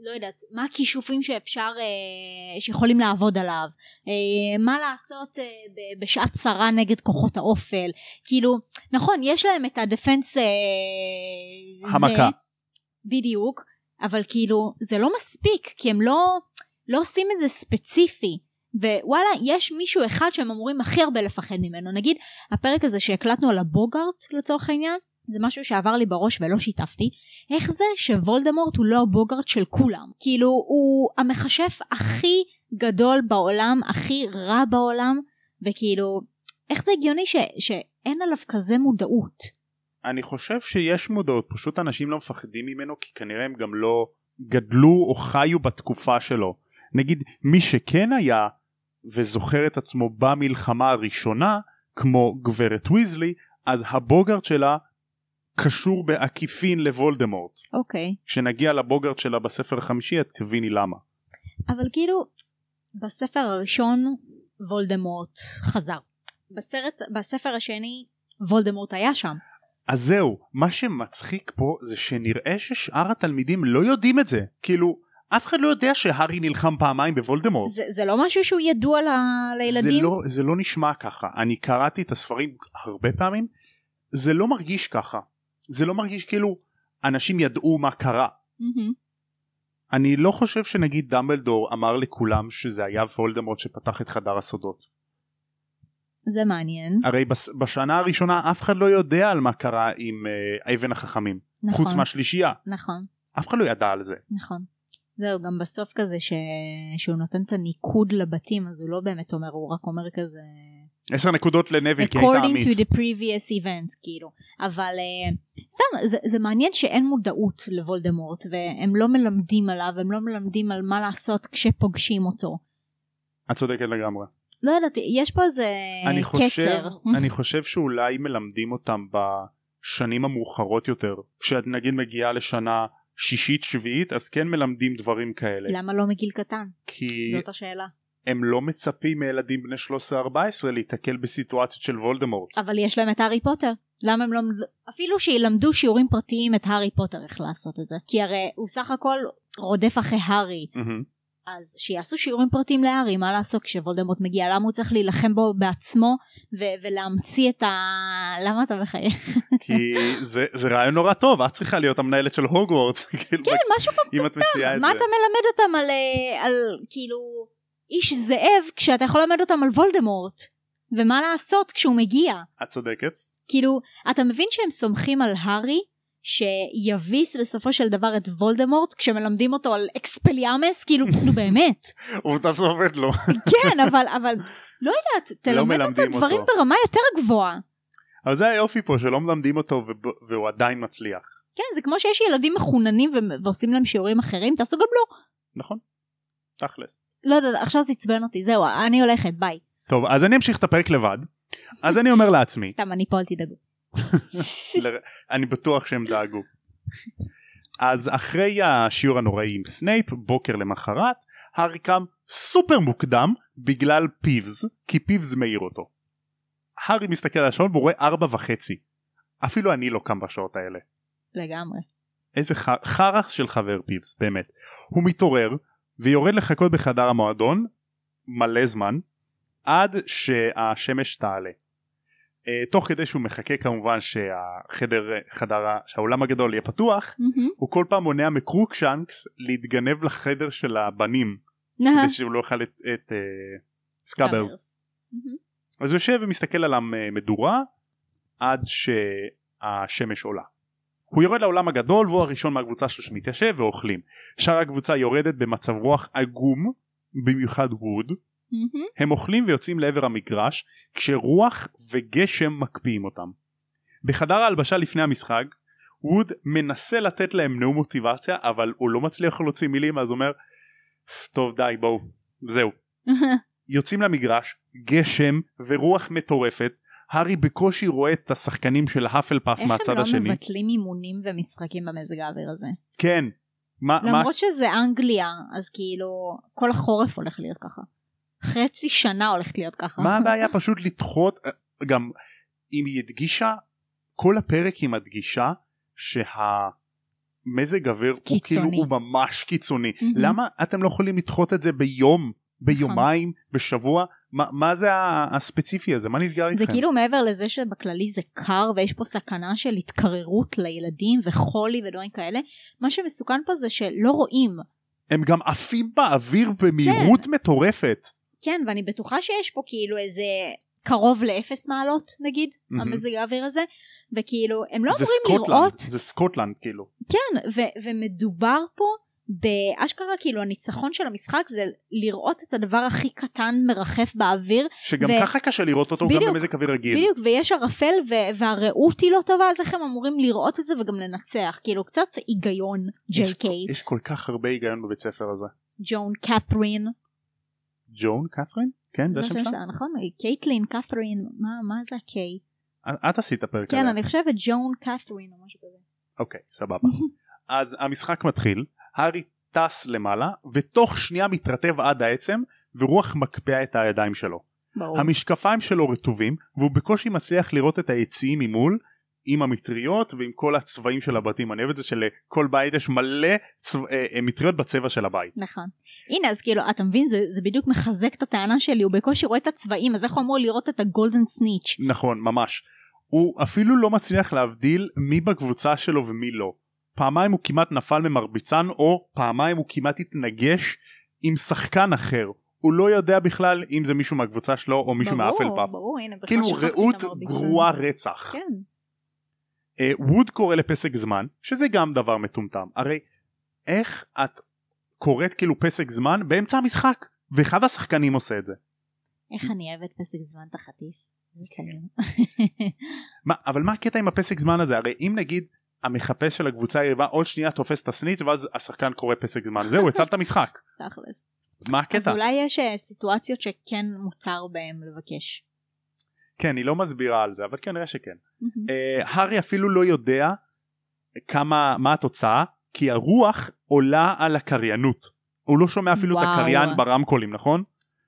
לא יודעת, מה הכישופים שאפשר, אה, שיכולים לעבוד עליו, אה, מה לעשות אה, ב- בשעת צרה נגד כוחות האופל, כאילו, נכון, יש להם את הדפנס אה, המכה. בדיוק, אבל כאילו, זה לא מספיק, כי הם לא, לא עושים את זה ספציפי. ווואלה יש מישהו אחד שהם אמורים הכי הרבה לפחד ממנו. נגיד הפרק הזה שהקלטנו על הבוגארט לצורך העניין זה משהו שעבר לי בראש ולא שיתפתי. איך זה שוולדמורט הוא לא הבוגארט של כולם? כאילו הוא המכשף הכי גדול בעולם הכי רע בעולם וכאילו איך זה הגיוני ש, שאין עליו כזה מודעות? אני חושב שיש מודעות, פשוט אנשים לא מפחדים ממנו כי כנראה הם גם לא גדלו או חיו בתקופה שלו. נגיד מי שכן היה וזוכר את עצמו במלחמה הראשונה כמו גברת ויזלי אז הבוגארט שלה קשור בעקיפין לוולדמורט. אוקיי כשנגיע לבוגארט שלה בספר החמישי את תביני למה. אבל כאילו בספר הראשון וולדמורט חזר בסרט בספר השני וולדמורט היה שם אז זהו, מה שמצחיק פה זה שנראה ששאר התלמידים לא יודעים את זה. כאילו, אף אחד לא יודע שהארי נלחם פעמיים בוולדמורט. זה, זה לא משהו שהוא ידוע ל, לילדים? זה לא, זה לא נשמע ככה. אני קראתי את הספרים הרבה פעמים, זה לא מרגיש ככה. זה לא מרגיש כאילו אנשים ידעו מה קרה. מהמם. אני לא חושב שנגיד דמבלדור אמר לכולם שזה היה וולדמורט שפתח את חדר הסודות. זה מעניין. הרי בס, בשנה הראשונה אף אחד לא יודע על מה קרה עם uh, אבן החכמים. נכון. חוץ מהשלישייה. נכון, אף אחד לא ידע על זה. נכון. זהו, גם בסוף כזה ש... שהוא נותן את הניקוד לבתים, אז הוא לא באמת אומר, הוא רק אומר כזה... עשר נקודות לנביל כי היית according אמיץ. to the previous events, כאילו. אבל uh, סתם, זה, זה מעניין שאין מודעות לוולדמורט, והם לא מלמדים עליו, הם לא מלמדים על מה לעשות כשפוגשים אותו. את צודקת לגמרי. לא יודעת, יש פה איזה אני חושב, קצר. אני חושב שאולי מלמדים אותם בשנים המאוחרות יותר. כשאת נגיד מגיעה לשנה שישית שביעית אז כן מלמדים דברים כאלה. למה לא מגיל קטן? כי זאת השאלה. הם לא מצפים מילדים בני 13-14 להיתקל בסיטואציות של וולדמורט. אבל יש להם את הארי פוטר. למה הם לא... אפילו שילמדו שיעורים פרטיים את הארי פוטר איך לעשות את זה. כי הרי הוא סך הכל רודף אחרי הארי. מהמם. אז שיעשו שיעורים פרטיים להארי, מה לעשות כשוולדמורט מגיע? למה הוא צריך להילחם בו בעצמו ו- ולהמציא את ה... למה אתה מחייך? כי זה, זה רעיון נורא טוב את צריכה להיות המנהלת של הוגוורטס. כאילו, כן, משהו פה את מה. אתה מלמד אותם על, אה, על כאילו איש זאב כשאתה יכול ללמד אותם על וולדמורט? ומה לעשות כשהוא מגיע? את צודקת. כאילו, אתה מבין שהם סומכים על הארי שיביס בסופו של דבר את וולדמורט כשמלמדים אותו על אקספליאמס? כאילו, נו באמת. עובדה זה עובד לו. כן, אבל, אבל, לא יודעת, תלמד אותו דברים אותו. ברמה יותר גבוהה. אבל זה היופי פה שלא מלמדים אותו והוא עדיין מצליח. כן, זה כמו שיש ילדים מחוננים ועושים להם שיעורים אחרים, תעשו גם לא. נכון? תכלס. לא יודע, עכשיו זה עצבן אותי, זהו, אני הולכת, ביי. טוב אז אני אמשיך את הפרק לבד. אז אני אומר לעצמי, סתם, אני פה, אל תדאגו. אני בטוח שהם דאגו. אז אחרי השיעור הנוראי עם סנייפ בוקר למחרת הארי קם סופר מוקדם בגלל פיבס כי פיבס מעיר אותו. הארי מסתכל על השעון והוא רואה ארבע וחצי. אפילו אני לא קם בשעות האלה. לגמרי. איזה ח- חרא של חבר פיבס באמת. הוא מתעורר ויורד לחכות בחדר המועדון מלא זמן עד שהשמש תעלה. אה, תוך כדי שהוא מחכה כמובן שהחדר חדר שהאולם הגדול יהיה פתוח מהמם. הוא כל פעם מונע מקרוקשנקס להתגנב לחדר של הבנים. כדי שהוא לא יאכל את, את אה, סקאברס מהמם. אז הוא יושב ומסתכל על המדורה עד שהשמש עולה. הוא יורד לאולם הגדול והוא הראשון מהקבוצה שלו שמתיישב ואוכלים. שאר הקבוצה יורדת במצב רוח עגום במיוחד ווד. מהמם. הם אוכלים ויוצאים לעבר המגרש כשרוח וגשם מקפיאים אותם. בחדר ההלבשה לפני המשחק ווד מנסה לתת להם נאום מוטיבציה אבל הוא לא מצליח להוציא מילים אז אומר טוב די בואו זהו יוצאים למגרש, גשם ורוח מטורפת, הארי בקושי רואה את השחקנים של האפל פאף איך מהצד הם לא השני. מבטלים אימונים ומשחקים במזג האוויר הזה? כן. מה, מה, למרות שזה אנגליה, אז כאילו, כל החורף הולך להיות ככה. חצי שנה הולכת להיות ככה. מה הבעיה פשוט לדחות, אה, גם אם היא הדגישה, כל הפרק היא מדגישה שהמזג אוויר הוא. כאילו הוא ממש קיצוני. מהמם. למה אתם לא יכולים לדחות את זה ביום, ביומיים, בשבוע? מה, מה זה הספציפי הזה? מה נסגר איתכם? זה כאילו מעבר לזה שבכללי זה קר ויש פה סכנה של התקררות לילדים וחולי ודברים כאלה, מה שמסוכן פה זה שלא רואים. הם גם עפים באוויר במהירות מטורפת. כן, ואני בטוחה שיש פה כאילו איזה קרוב לאפס מעלות נגיד, מהמם. המזג האוויר הזה, וכאילו הם לא אמורים סקוטלנד, לראות, זה סקוטלנד כאילו. כן, ו- ומדובר פה באשכרה כאילו הניצחון של המשחק זה לראות את הדבר הכי קטן מרחף באוויר, שגם ו- ככה קשה לראות אותו בדיוק, גם במזג אוויר רגיל. בדיוק, ויש ערפל ו- והרעות היא לא טובה, אז איך הם אמורים לראות את זה וגם לנצח, כאילו קצת היגיון, ג'יי קיי, יש כל כך הרבה היגיון בבית ספר הזה. ג'ון קת'רין, ג'ון קת'רין? כן זה זה השם שלה? נכון? קייטלין, קת'רין, מה, מה זה הקיי? את עשית פרק כן, עליה. אני חושבת ג'ון קת'רין או משהו כזה. אוקיי סבבה. אז המשחק מתחיל, הארי טס למעלה ותוך שנייה מתרטב עד העצם ורוח מקפיאה את הידיים שלו. ברור. המשקפיים שלו רטובים והוא בקושי מצליח לראות את היציאים ממול עם המטריות ועם כל הצבעים של הבתים אני אוהב את זה שלכל בית יש מלא צבע, אה, אה, מטריות בצבע של הבית נכון. הנה אז כאילו אתה מבין זה, זה בדיוק מחזק את הטענה שלי הוא בקושי רואה את הצבעים אז איך הוא אמור לראות את הגולדן סניץ'. נכון ממש הוא אפילו לא מצליח להבדיל מי בקבוצה שלו ומי לא פעמיים הוא כמעט נפל ממרביצן או פעמיים הוא כמעט התנגש עם שחקן אחר הוא לא יודע בכלל אם זה מישהו מהקבוצה שלו או מישהו ברור, פאפ ברור הנה בכלל כאילו שכחתי את רעות. גרועה רצח כן. אה, ווד קורא לפסק זמן שזה גם דבר מטומטם הרי איך את קוראת כאילו פסק זמן באמצע המשחק ואחד השחקנים עושה את זה איך אני אוהבת פסק זמן את החטיף. כן. מה, אבל מה הקטע עם הפסק זמן הזה הרי אם נגיד המחפש של הקבוצה היריבה עוד שנייה תופס את הסניץ ואז השחקן קורא פסק זמן זהו הצלת משחק תכלס. מה אז הקטע אולי יש אה, סיטואציות שכן מותר בהם לבקש. כן היא לא מסבירה על זה אבל כנראה שכן מהמם. אה, הארי אפילו לא יודע כמה מה התוצאה כי הרוח עולה על הקריינות הוא לא שומע אפילו את וואו. הקריין ברמקולים נכון?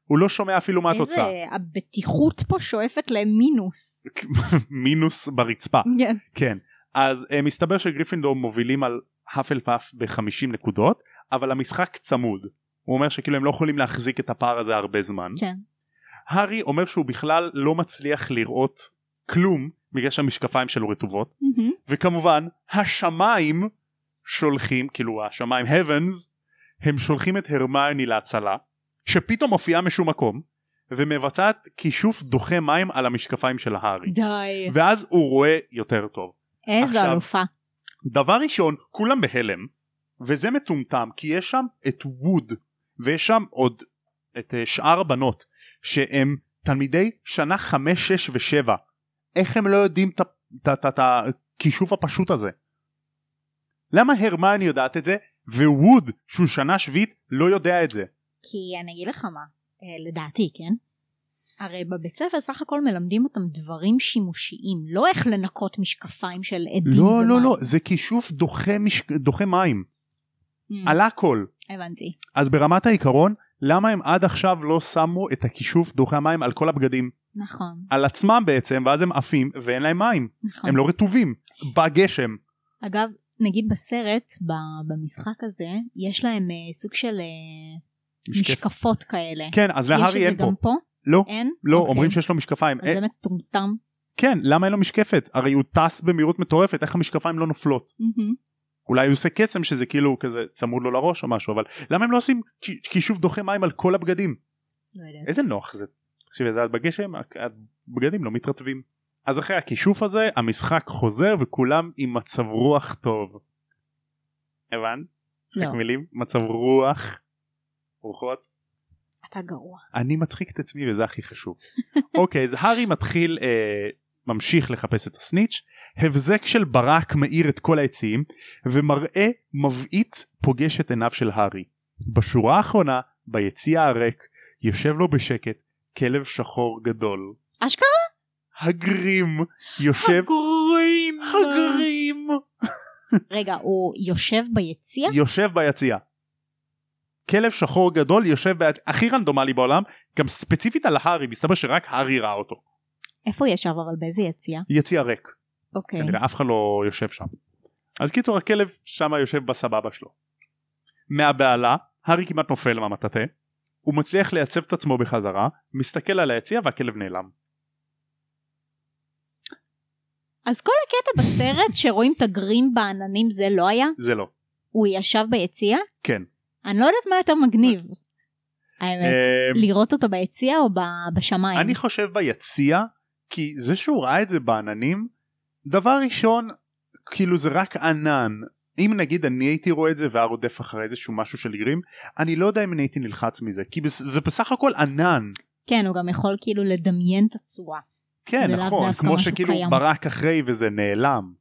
הוא לא שומע אפילו מה התוצאה איזה הבטיחות פה שואפת למינוס. מינוס ברצפה כן. כן אז uh, מסתבר שגריפינדור מובילים על האפל פאף ב-50 נקודות אבל המשחק צמוד הוא אומר שכאילו הם לא יכולים להחזיק את הפער הזה הרבה זמן כן. הארי אומר שהוא בכלל לא מצליח לראות כלום בגלל שהמשקפיים שלו רטובות מהמם. וכמובן השמיים שולחים כאילו השמיים heavens הם שולחים את הרמיוני להצלה שפתאום מופיעה משום מקום ומבצעת כישוף דוחה מים על המשקפיים של הארי די. ואז הוא רואה יותר טוב איזו עכשיו- אלופה. דבר ראשון כולם בהלם וזה מטומטם כי יש שם את ווד ויש שם עוד את אה, שאר הבנות שהם תלמידי שנה חמש שש ושבע איך הם לא יודעים את הכישוף הפשוט הזה למה הרמני יודעת את זה וווד שהוא שנה שביעית לא יודע את זה? כי אני אגיד לך מה, אה, לדעתי, כן? הרי בבית ספר סך הכל מלמדים אותם דברים שימושיים, לא איך לנקות משקפיים של עדים לא ומים. לא לא זה כישוף דוחה, משק... דוחה מים Mm, על הכל. הבנתי. אז ברמת העיקרון למה הם עד עכשיו לא שמו את הכישוף דוחה המים על כל הבגדים נכון, על עצמם בעצם ואז הם עפים ואין להם מים נכון. הם לא רטובים בגשם אגב, נגיד בסרט, במשחק הזה, יש להם אה, סוג של אה, משקף. משקפות כאלה. כן אז יש להארי את זה אין פה גם פה? לא אין? לא אוקיי. אומרים שיש לו משקפיים אז אה, זה מטומטם. כן למה אין לו משקפת הרי הוא טס במהירות מטורפת איך המשקפיים לא נופלות מהמם. אולי הוא עושה קסם שזה כאילו כזה צמוד לו לראש או משהו אבל למה הם לא עושים כי- כישוף דוחה מים על כל הבגדים לא יודעת. איזה נוח זה תקשיבי זה בגשם הבגדים לא מתרטבים אז אחרי הכישוף הזה המשחק חוזר וכולם עם מצב רוח טוב. הבנת? משחק לא. מילים מצב רוח. רוחות. אתה גרוע. אני מצחיק את עצמי וזה הכי חשוב. אוקיי אז הארי מתחיל אה, ממשיך לחפש את הסניץ' הבזק של ברק מאיר את כל העצים ומראה מבעית פוגש את עיניו של הארי. בשורה האחרונה ביציע הריק יושב לו בשקט כלב שחור גדול. אשכרה? הגרים יושב הגרים. הגרים רגע, הוא יושב ביציע? יושב ביציע. כלב שחור גדול יושב ביציע הכי רנדומלי בעולם גם ספציפית על הארי מסתבר שרק הארי ראה אותו. איפה הוא ישב אבל באיזה יציע? יציע ריק. אוקיי. כנראה אף אחד לא יושב שם. אז קיצור הכלב שם יושב בסבבה שלו. מהבהלה הארי כמעט נופל מהמטאטה. הוא מצליח לייצב את עצמו בחזרה מסתכל על היציע והכלב נעלם. אז כל הקטע בסרט שרואים את הגרים בעננים זה לא היה? זה לא. הוא ישב ביציע? כן. אני לא יודעת מה יותר מגניב. האמת, אמ, לראות אותו ביציע או בשמיים? אני חושב ביציע כי זה שהוא ראה את זה בעננים דבר ראשון כאילו זה רק ענן אם נגיד אני הייתי רואה את זה והיה רודף אחרי איזשהו משהו של גרים אני לא יודע אם אני הייתי נלחץ מזה כי זה בסך הכל ענן כן, הוא גם יכול כאילו לדמיין את הצורה. כן נכון כמו שכאילו קיים. ברק אחרי וזה נעלם.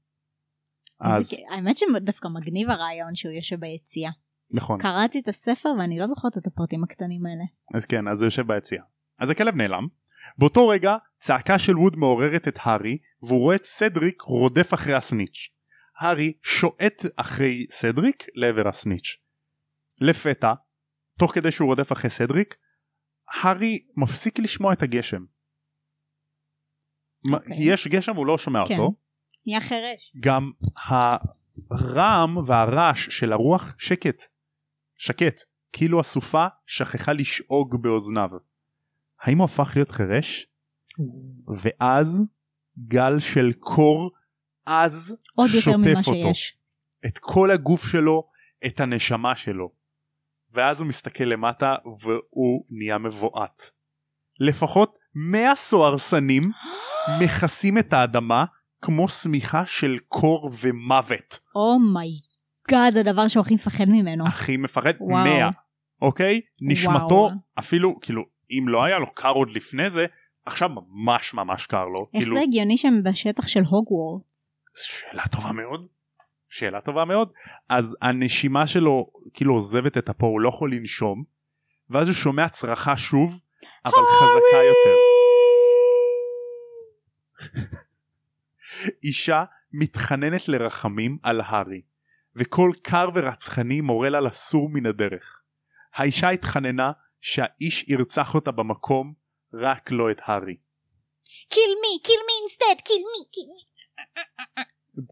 אז זה האמת שדווקא מגניב הרעיון שהוא יושב ביציע. נכון קראתי את הספר ואני לא זוכרת את הפרטים הקטנים האלה. אז כן אז זה יושב ביציע. אז הכלב נעלם. באותו רגע צעקה של ווד מעוררת את הארי והוא רואה את סדריק רודף אחרי הסניץ'. הארי שועט אחרי סדריק לעבר הסניץ'. לפתע תוך כדי שהוא רודף אחרי סדריק הארי מפסיק לשמוע את הגשם. מה- אוקיי. יש גשם הוא לא שומע כן. אותו נהיה חירש. גם הרעם והרעש של הרוח שקט שקט כאילו הסופה שכחה לשאוג באוזניו. האם הוא הפך להיות חירש? ואז גל של קור עוד יותר שוטף ממה אותו. שיש. את כל הגוף שלו את הנשמה שלו ואז הוא מסתכל למטה והוא נהיה מבועת. לפחות 100 סוהרסנים מכסים את האדמה כמו שמיכה של קור ומוות. oh my god, הדבר שהוא הכי מפחד ממנו. הכי מפחד וואו. 100 אוקיי נשמתו וואו. אפילו כאילו אם לא היה לו קר עוד לפני זה עכשיו ממש ממש קר לו. איך כאילו זה הגיוני שהם בשטח של הוגוורטס? שאלה טובה מאוד. שאלה טובה מאוד. אז הנשימה שלו כאילו עוזבת את הפה הוא לא יכול לנשום ואז הוא שומע צרחה שוב אבל חזקה יותר. אישה מתחננת לרחמים על הארי וכל קר ורצחני מורה לה לסור מן הדרך. האישה התחננה שהאיש ירצח אותה במקום רק לא את הארי. kill me, kill me instead, kill me, kill me.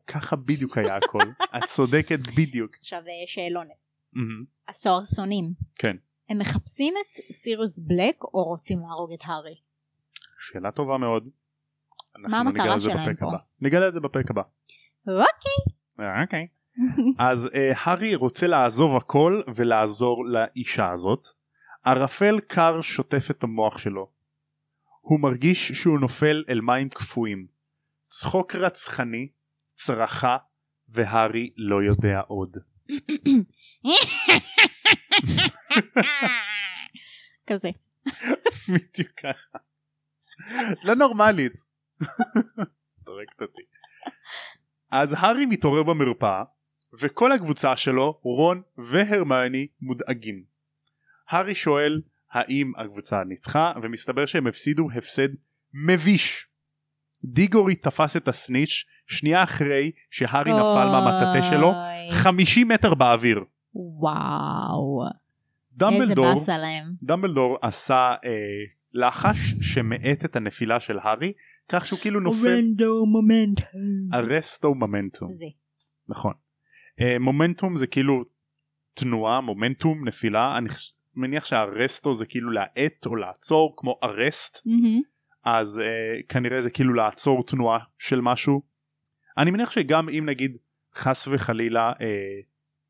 ככה בדיוק היה הכל את צודקת בדיוק. עכשיו אה, שאלונת. הסוהרסונים. כן. הם מחפשים את סיריוס בלק או רוצים להרוג את הארי? שאלה טובה מאוד. מה המטרה שלהם פה? הבא. נגלה את זה בפרק הבא. אוקיי. אוקיי. אז אה, הארי רוצה לעזוב הכל ולעזור לאישה הזאת. ערפל קר שוטף את המוח שלו. הוא מרגיש שהוא נופל אל מים קפואים. צחוק רצחני, צרחה, והארי לא יודע עוד. כזה. בדיוק ככה. לא נורמלית. הורגת אותי. אז הארי מתעורר במרפאה, וכל הקבוצה שלו, רון והרמיוני מודאגים. הארי שואל האם הקבוצה ניצחה ומסתבר שהם הפסידו הפסד מביש. דיגורי תפס את הסניץ' שנייה אחרי שהארי נפל מהמטאטה שלו אוי. 50 מטר באוויר. וואו. איזה דמבלדור, באסה להם. דמבלדור עשה אה, לחש שמאט את הנפילה של הארי כך שהוא כאילו נופל ארסטו מומנטום זה. נכון. אה, מומנטום זה כאילו תנועה מומנטום נפילה אני חש- מניח שהרסטו זה כאילו להאט או לעצור כמו ארסט מהמם. אז uh, כנראה זה כאילו לעצור תנועה של משהו. אני מניח שגם אם נגיד חס וחלילה uh,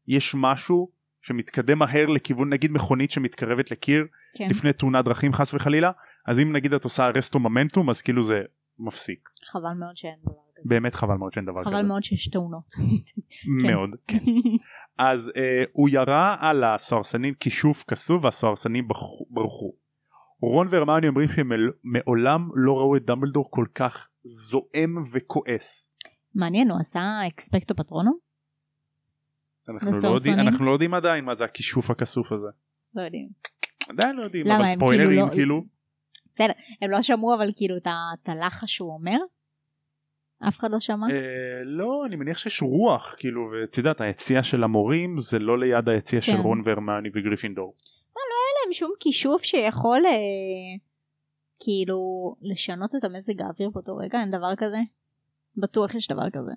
יש משהו שמתקדם מהר לכיוון נגיד מכונית שמתקרבת לקיר כן. לפני תאונת דרכים חס וחלילה אז אם נגיד את עושה רסטו מומנטום אז כאילו זה מפסיק חבל מאוד שאין דבר כזה. באמת חבל מאוד שאין דבר חבל כזה מאוד שיש תאונות. מאוד כן אז uh, הוא ירה על הסוהרסנים כישוף כסוף והסוהרסנים ברחו-. רון והרמני אומרים שמעולם לא ראו את דמבלדור כל כך זועם וכועס. מעניין, הוא עשה אקספקטו פטרונו? אנחנו לא? יודעים, אנחנו לא יודעים עדיין מה זה הכישוף הכסוף הזה. לא יודעים. עדיין לא יודעים אבל הם ספוילרים כאילו לא- כאילו בסדר, הם לא שמעו אבל כאילו את הלחש שהוא אומר? אף אחד לא שמע? אה, לא אני מניח שיש רוח כאילו ואת יודעת היציאה של המורים זה לא ליד היציאה של כן. רון והרמני וגריפינדור. אין להם שום כישוף שיכול אה, כאילו לשנות את המזג האוויר באותו רגע? אין דבר כזה? בטוח יש דבר כזה.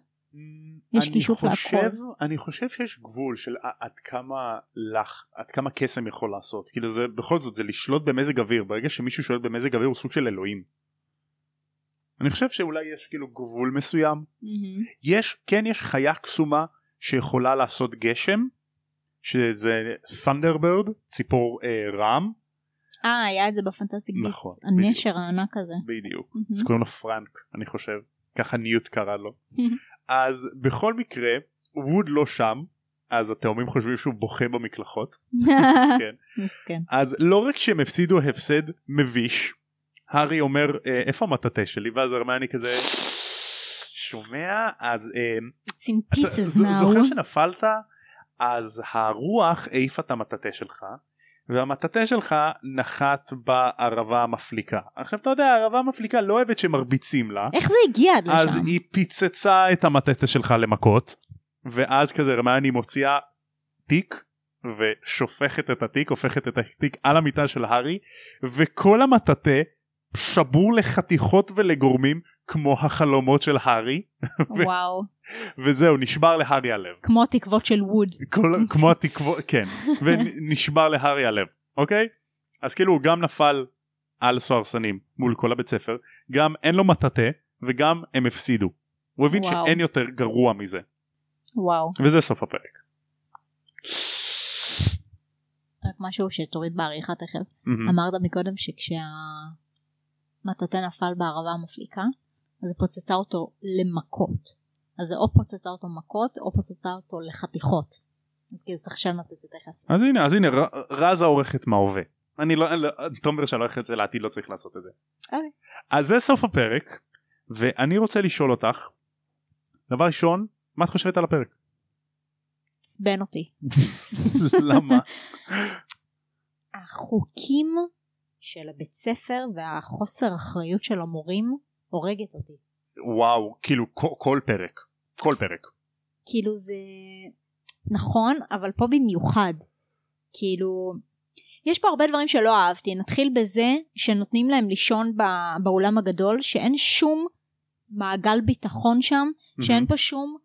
יש אני כישוף להכל. אני חושב שיש גבול של עד כמה לך עד כמה קסם יכול לעשות כאילו זה בכל זאת זה לשלוט במזג אוויר ברגע שמישהו שולט במזג אוויר הוא סוג של אלוהים. אני חושב שאולי יש כאילו גבול מסוים מהמם. יש כן יש חיה קסומה שיכולה לעשות גשם שזה Thunderbird ציפור אה, רם אה, היה את זה בפנטסטיק ביסט. נכון, הנשר הענק הזה. בדיוק מהמם. אז קוראים לו פרנק אני חושב ככה ניוט קרא לו אז בכל מקרה ווד לא שם אז התאומים חושבים שהוא בוכה במקלחות מסכן. מסכן. אז לא רק שהם הפסידו הפסד מביש הארי אומר "אה, איפה המטאטה שלי? ואז הרמני כזה שומע? אז אה, אתה. זוכר שנפלת? אז הרוח העיפה את המטאטה שלך והמטאטה שלך נחת בערבה המפליקה. עכשיו אתה יודע הערבה המפליקה לא אוהבת שמרביצים לה. איך זה הגיע עד אז לשם? היא פיצצה את המטאטה שלך למכות ואז כזה רמני מוציאה תיק ושופכת את התיק הופכת את התיק על המיטה של הארי וכל המטאטה שבור לחתיכות ולגורמים כמו החלומות של הארי וואו. וזהו נשבר להארי הלב כמו התקוות של ווד. כל, כמו התקוות כן ונשבר להארי הלב אוקיי אז כאילו הוא גם נפל על סוהרסנים מול כל הבית ספר גם אין לו מטאטה וגם הם הפסידו הוא הבין וואו. שאין יותר גרוע מזה וואו. וזה סוף הפרק. רק משהו שתוריד בעריכה תכף. מהמם. אמרת מקודם שכשהמטאטה נפל בערבה המפליקה אז היא פוצצה אותו למכות. אז זה או פוצצה אותו מכות או פוצצה אותו לחתיכות. אז כאילו צריך לשנות את זה תכף. אז הנה אז הנה רזה עורכת מההווה. אני לא, לא תומר שאני הולך את זה לעתיד לא צריך לעשות את זה. אוקיי. אז זה סוף הפרק ואני רוצה לשאול אותך דבר ראשון מה את חושבת על הפרק? עצבן אותי. למה? החוקים של הבית ספר והחוסר אחריות של המורים הורגת אותי. וואו כאילו כל, כל פרק כל פרק. כאילו זה נכון אבל פה במיוחד כאילו יש פה הרבה דברים שלא אהבתי נתחיל בזה שנותנים להם לישון בא, באולם הגדול שאין שום מעגל ביטחון שם שאין פה שום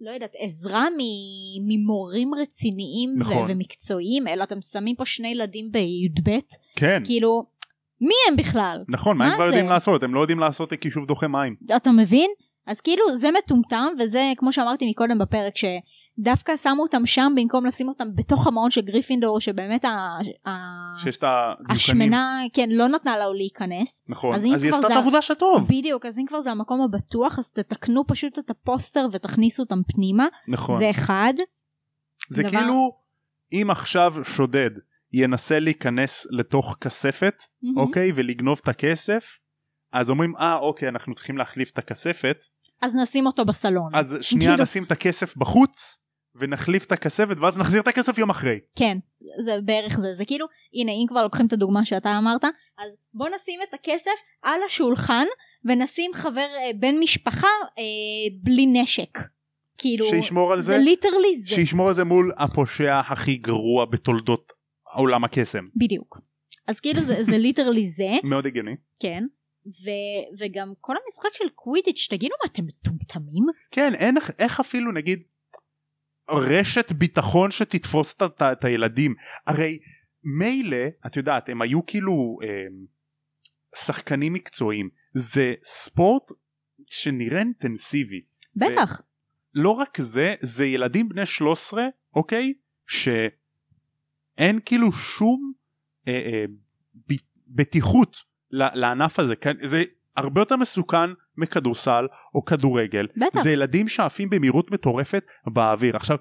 לא יודעת עזרה ממורים רציניים ו- נכון. ומקצועיים אלא אתם שמים פה שני ילדים בי"ב כן כאילו מי הם בכלל נכון מה הם כבר? יודעים לעשות הם לא יודעים לעשות כישוף דוחה מים. אתה מבין? אז כאילו זה מטומטם וזה כמו שאמרתי מקודם בפרק שדווקא שמו אותם שם במקום לשים אותם בתוך המעון של גריפינדור שבאמת. השמנה כן לא נתנה לה להיכנס נכון אז אז, היא עשתה את העבודה שטוב. בדיוק אז אם כבר זה המקום הבטוח אז תתקנו פשוט את הפוסטר ותכניסו אותם פנימה נכון. זה אחד זה דבר- כאילו אם עכשיו שודד ינסה להיכנס לתוך כספת מהמם. אוקיי ולגנוב את הכסף אז אומרים אה אוקיי אנחנו צריכים להחליף את הכספת אז נשים אותו בסלון. אז שנייה כאילו- נשים את הכסף בחוץ ונחליף את הכספת ואז נחזיר את הכסף יום אחרי. כן, זה בערך זה, זה כאילו, הנה אם כבר לוקחים את הדוגמה שאתה אמרת, אז בוא נשים את הכסף על השולחן ונשים חבר אה, בן משפחה אה, בלי נשק. כאילו, שישמור על זה, זה literally זה, שישמור על זה מול הפושע הכי גרוע בתולדות עולם הקסם. בדיוק. אז כאילו זה, זה literally זה, מאוד הגיוני. כן, ו, וגם כל המשחק של קווידיץ', תגידו מה אתם מטומטמים? כן, אין איך- איך אפילו נגיד רשת ביטחון שתתפוס את, את, את הילדים. הרי מילא, את יודעת, הם היו כאילו אה, שחקנים מקצועיים. זה ספורט שנראה אינטנסיבי. בטח, לא רק זה, זה ילדים בני 13, אוקיי? שאין כאילו שום אה, אה, ב, בטיחות לענף הזה. כן? זה הרבה יותר מסוכן מכדורסל או כדורגל. בטח. זה ילדים שעפים במהירות מטורפת באוויר. עכשיו,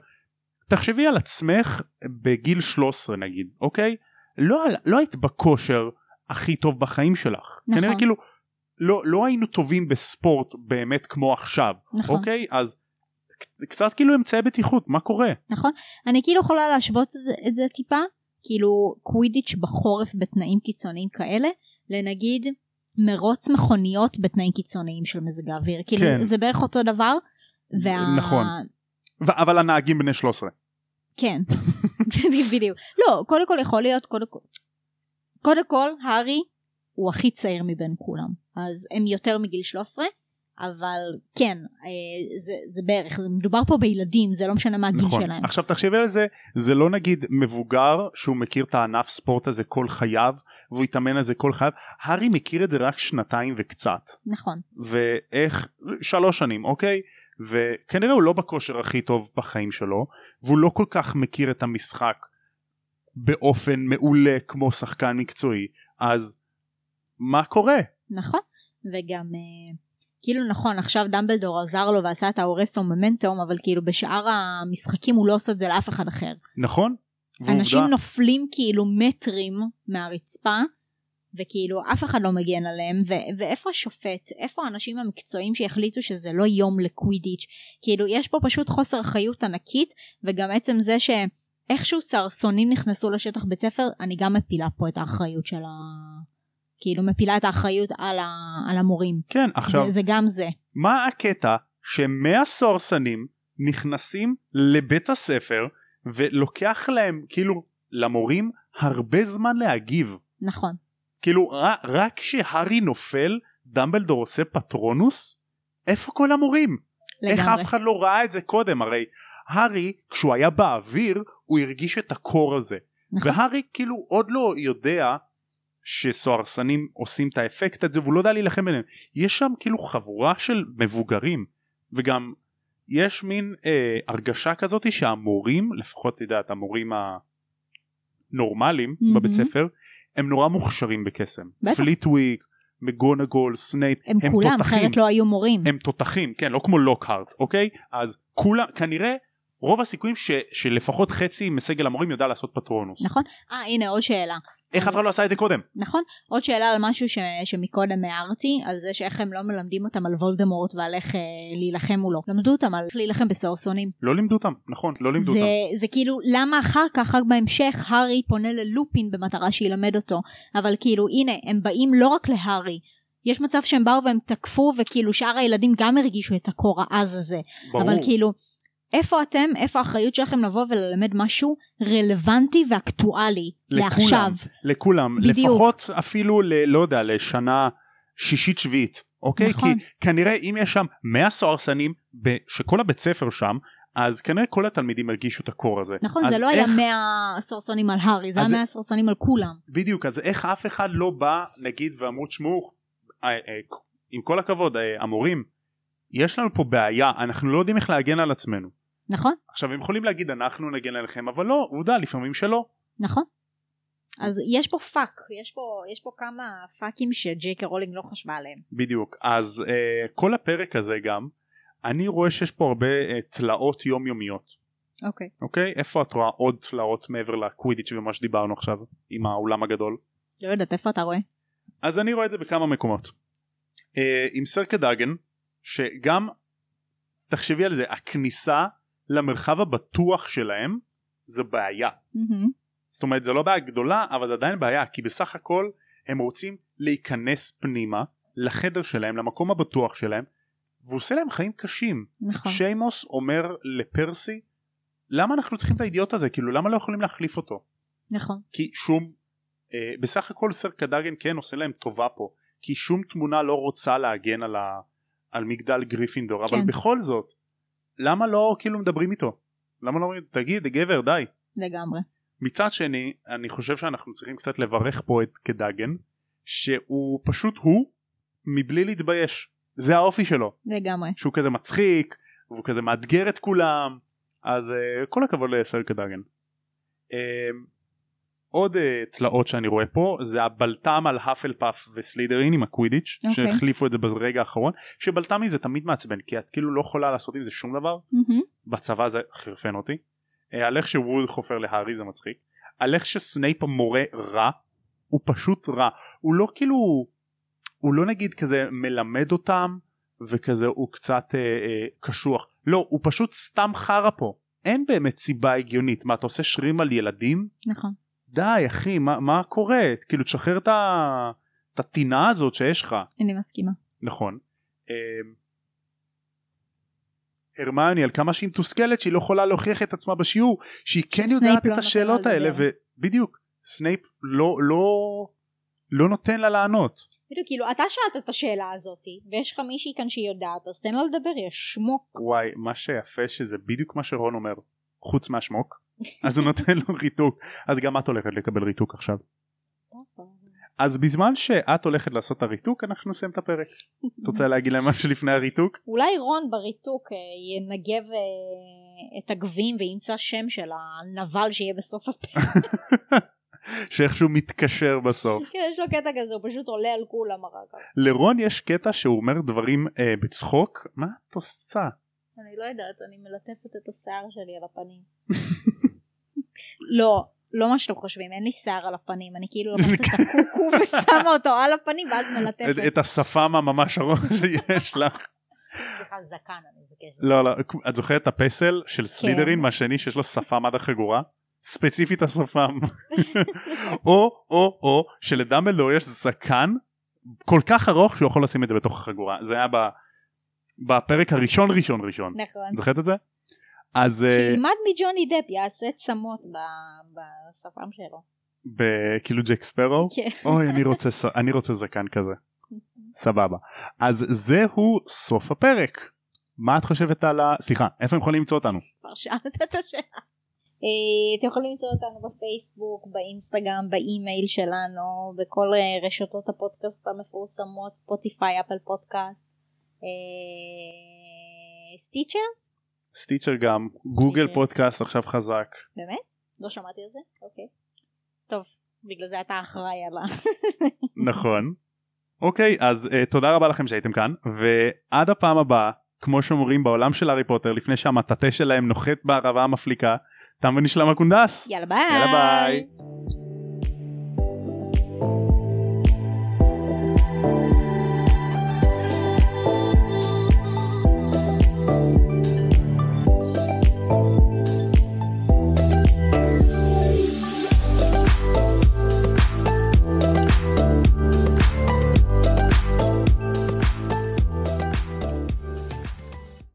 תחשבי על עצמך בגיל 13 נגיד, אוקיי? לא, לא היית בכושר הכי טוב בחיים שלך. נכון. כנראה כאילו לא, לא היינו טובים בספורט באמת כמו עכשיו. נכון. אוקיי? אז קצת כאילו אמצעי בטיחות, מה קורה? נכון? אני כאילו יכולה להשוות את זה טיפה, כאילו קווידיץ' בחורף בתנאים קיצוניים כאלה, לנגיד מרוץ מכוניות בתנאים קיצוניים של מזג האוויר. כאילו כן. זה בערך אותו דבר. וה... נכון. ו- אבל הנהגים בני 13. כן, בדיוק. לא, קודם כל יכול להיות, קודם כל, קודם כל, הארי הוא הכי צעיר מבין כולם. אז הם יותר מגיל 13, אבל כן, אה, זה, זה בערך, זה מדובר פה בילדים, זה לא משנה מה הגיל נכון. שלהם. עכשיו תחשבי על זה, זה לא נגיד מבוגר שהוא מכיר את הענף ספורט הזה כל חייו והוא יתאמן על זה כל חייו, הארי מכיר את זה רק שנתיים וקצת. נכון, ואיך, שלוש שנים, אוקיי? וכנראה הוא לא בכושר הכי טוב בחיים שלו, והוא לא כל כך מכיר את המשחק באופן מעולה כמו שחקן מקצועי, אז מה קורה? נכון. וגם, אה, כאילו נכון, עכשיו דמבלדור עזר לו ועשה את האורסטו מומנטום, אבל כאילו בשאר המשחקים הוא לא עושה את זה לאף אחד אחר. נכון? אנשים ועובדה- נופלים כאילו מטרים מהרצפה וכאילו אף אחד לא מגן עליהם ו- ואיפה השופט איפה האנשים המקצועיים שהחליטו שזה לא יום לקווידיץ' כאילו יש פה פשוט חוסר אחריות ענקית וגם עצם זה שאיכשהו סרסונים נכנסו לשטח בית ספר אני גם מפילה פה את האחריות של ה... כאילו מפילה את האחריות על, ה... על המורים. כן, עכשיו, זה, זה גם זה. מה הקטע שמאה סוהרסנים נכנסים לבית הספר ולוקח להם כאילו למורים הרבה זמן להגיב? נכון. כאילו רק, כשהארי נופל דמבלדור עושה פטרונוס? איפה כל המורים? איך לגמרי. אף אחד לא ראה את זה קודם? הרי הארי כשהוא היה באוויר הוא הרגיש את הקור הזה. נכון. והארי כאילו עוד לא יודע שסוהרסנים עושים את האפקט הזה והוא לא יודע להילחם ביניהם. יש שם כאילו חבורה של מבוגרים וגם יש מין אה, הרגשה כזאת שהמורים לפחות את יודעת המורים הנורמליים מהמם. בבית ספר הם נורא מוכשרים בקסם. פליטוויק מגונגול סנייפ הם, כולם תותחים. אחרת לא היו מורים. הם תותחים כן לא כמו לוקהארט אוקיי? אז כולם כנראה רוב הסיכויים ש, שלפחות חצי מסגל המורים יודע לעשות פטרונוס נכון? אה הנה עוד שאלה איך אף אחד לא עשה את זה קודם? נכון. עוד שאלה על משהו ש... שמקודם הערתי על זה שאיך הם לא מלמדים אותם על וולדמורט ועל איך אה, להילחם מולו. למדו אותם על איך להילחם בסוהרסנים לא לימדו אותם נכון לא לימדו זה, אותם. זה כאילו למה אחר כך רק בהמשך הארי פונה ללופין במטרה שילמד אותו? אבל כאילו הנה הם באים לא רק להארי. יש מצב שהם באו והם תקפו וכאילו שאר הילדים גם הרגישו את הקור העז הזה. ברור. אבל כאילו איפה אתם איפה האחריות שלכם לבוא וללמד משהו רלוונטי ואקטואלי לכולם, לעכשיו? לכולם בדיוק. לפחות אפילו ל, לא יודע לשנה שישית שביעית אוקיי? נכון. כי כנראה אם יש שם 100 סוהרסנים שכל הבית ספר שם אז כנראה כל התלמידים הרגישו את הקור הזה. נכון זה לא היה איך- מאה סוהרסנים על הארי זה היה זה- מאה סוהרסנים על כולם. בדיוק אז איך אף אחד לא בא נגיד ואמרו תשמעו אה, אה, עם כל הכבוד אה, המורים יש לנו פה בעיה אנחנו לא יודעים איך להגן על עצמנו נכון. עכשיו הם יכולים להגיד אנחנו נגן עליכם אבל לא עובדה לפעמים שלא. נכון. אז יש פה פאק יש פה יש פה כמה פאקים שג'יי קיי רולינג לא חשבה עליהם. בדיוק. אז אה, כל הפרק הזה גם אני רואה שיש פה הרבה אה, תלאות יומיומיות. אוקיי. אוקיי? איפה את רואה עוד תלאות מעבר לקווידיץ' ומה שדיברנו עכשיו עם האולם הגדול? לא יודעת איפה אתה רואה? אז אני רואה את זה בכמה מקומות. אה, עם סרקדאגן שגם תחשבי על זה הכניסה למרחב הבטוח שלהם זה בעיה מהמם. זאת אומרת זה לא בעיה גדולה אבל זה עדיין בעיה כי בסך הכל הם רוצים להיכנס פנימה לחדר שלהם למקום הבטוח שלהם והוא עושה להם חיים קשים נכון. שיימוס אומר לפרסי למה אנחנו צריכים את האידיוט הזה כאילו למה לא יכולים להחליף אותו נכון. כי שום אה, בסך הכל סר קדגן כן עושה להם טובה פה כי שום תמונה לא רוצה להגן על, ה, על מגדל גריפינדור אבל כן. בכל זאת למה לא כאילו מדברים איתו למה לא אומרים תגיד גבר די לגמרי. מצד שני אני חושב שאנחנו צריכים קצת לברך פה את קדגן שהוא פשוט הוא מבלי להתבייש זה האופי שלו לגמרי. שהוא כזה מצחיק והוא כזה מאתגר את כולם אז uh, כל הכבוד לסר קדגן. Uh, עוד uh, תלאות שאני רואה פה זה הבלטם על האפל פאף וסלידרין עם הקווידיץ' אוקיי. שהחליפו את זה ברגע האחרון שבלטמי זה תמיד מעצבן כי את כאילו לא יכולה לעשות עם זה שום דבר מהמם. בצבא זה חרפן אותי. אה, על איך שווד חופר להארי זה מצחיק. על איך שסנייפ המורה רע הוא פשוט רע הוא לא כאילו הוא לא נגיד כזה מלמד אותם וכזה הוא קצת אה, אה, קשוח לא הוא פשוט סתם חרא פה אין באמת סיבה הגיונית מה אתה עושה שרירים על ילדים נכון. די אחי מה, מה קורה כאילו תשחרר את הטינה הזאת שיש לך אני מסכימה. נכון. אמ, הרמיוני על כמה שהיא מתוסכלת שהיא לא יכולה להוכיח את עצמה בשיעור שהיא כן יודעת לא את השאלות לה האלה. ובדיוק סנייפ לא לא לא נותן לה לענות בדיוק, כאילו, אתה שאלת את השאלה הזאתי, ויש לך מישהי כאן שהיא יודעת, אז תן לה לדבר, יא שמוק. וואי מה שיפה שזה בדיוק מה שרון אומר חוץ מהשמוק אז הוא נותן לו ריתוק. אז גם את הולכת לקבל ריתוק עכשיו. אז בזמן שאת הולכת לעשות את הריתוק אנחנו נסיים את הפרק. את רוצה להגיד להם משהו לפני הריתוק? אולי רון בריתוק אה, ינגב אה, את הגביעים וימצא שם של הנבל שיהיה בסוף הפרק. שאיכשהו מתקשר בסוף. כן, יש לו קטע כזה, הוא פשוט עולה על כולם אחר כך. לרון יש קטע שהוא אומר דברים אה, בצחוק. מה את עושה? אני לא יודעת, אני מלטפת את השיער שלי על הפנים. לא, לא מה שאתם חושבים, אין לי שיער על הפנים, אני כאילו לוקחת את הקוקו ושמה אותו על הפנים ואז מלטפת. את השפם הממש ארוך שיש לך סליחה, זקן אני מבקשת. לא לא את זוכרת את הפסל של סלידרין מהשני שיש לו שפם עד החגורה ספציפית השפם או או או שלדמבלדור יש זקן כל כך ארוך שהוא יכול לשים את זה בתוך החגורה זה היה בפרק הראשון ראשון ראשון נכון. זוכרת את זה? אז אה, שילמד מג'וני דפ, יעשה צמות בשפם שלו. ב- כאילו ג'ק ספארו כן. אוי אני רוצה אני רוצה זקן כזה סבבה אז זהו סוף הפרק מה את חושבת על ה... סליחה איפה הם יכולים למצוא אותנו כבר שאלת את השאלה. אה, אתם יכולים למצוא אותנו בפייסבוק, באינסטגרם, באימייל שלנו, בכל אה, רשתות הפודקאסט המפורסמות, ספוטיפיי, אפל פודקאסט, סטיצ'רס? סטיצ'ר גם גוגל סטיצ'ר. פודקאסט עכשיו חזק באמת? לא שמעתי על זה? אוקיי. טוב, בגלל זה אתה אחראי על ה... נכון אוקיי אז uh, תודה רבה לכם שהייתם כאן ועד הפעם הבאה כמו שאומרים בעולם של הארי פוטר לפני שהמטאטה שלהם נוחת בערבה המפליקה תם ונשלם הקונדס יאללה ביי! יאללה ביי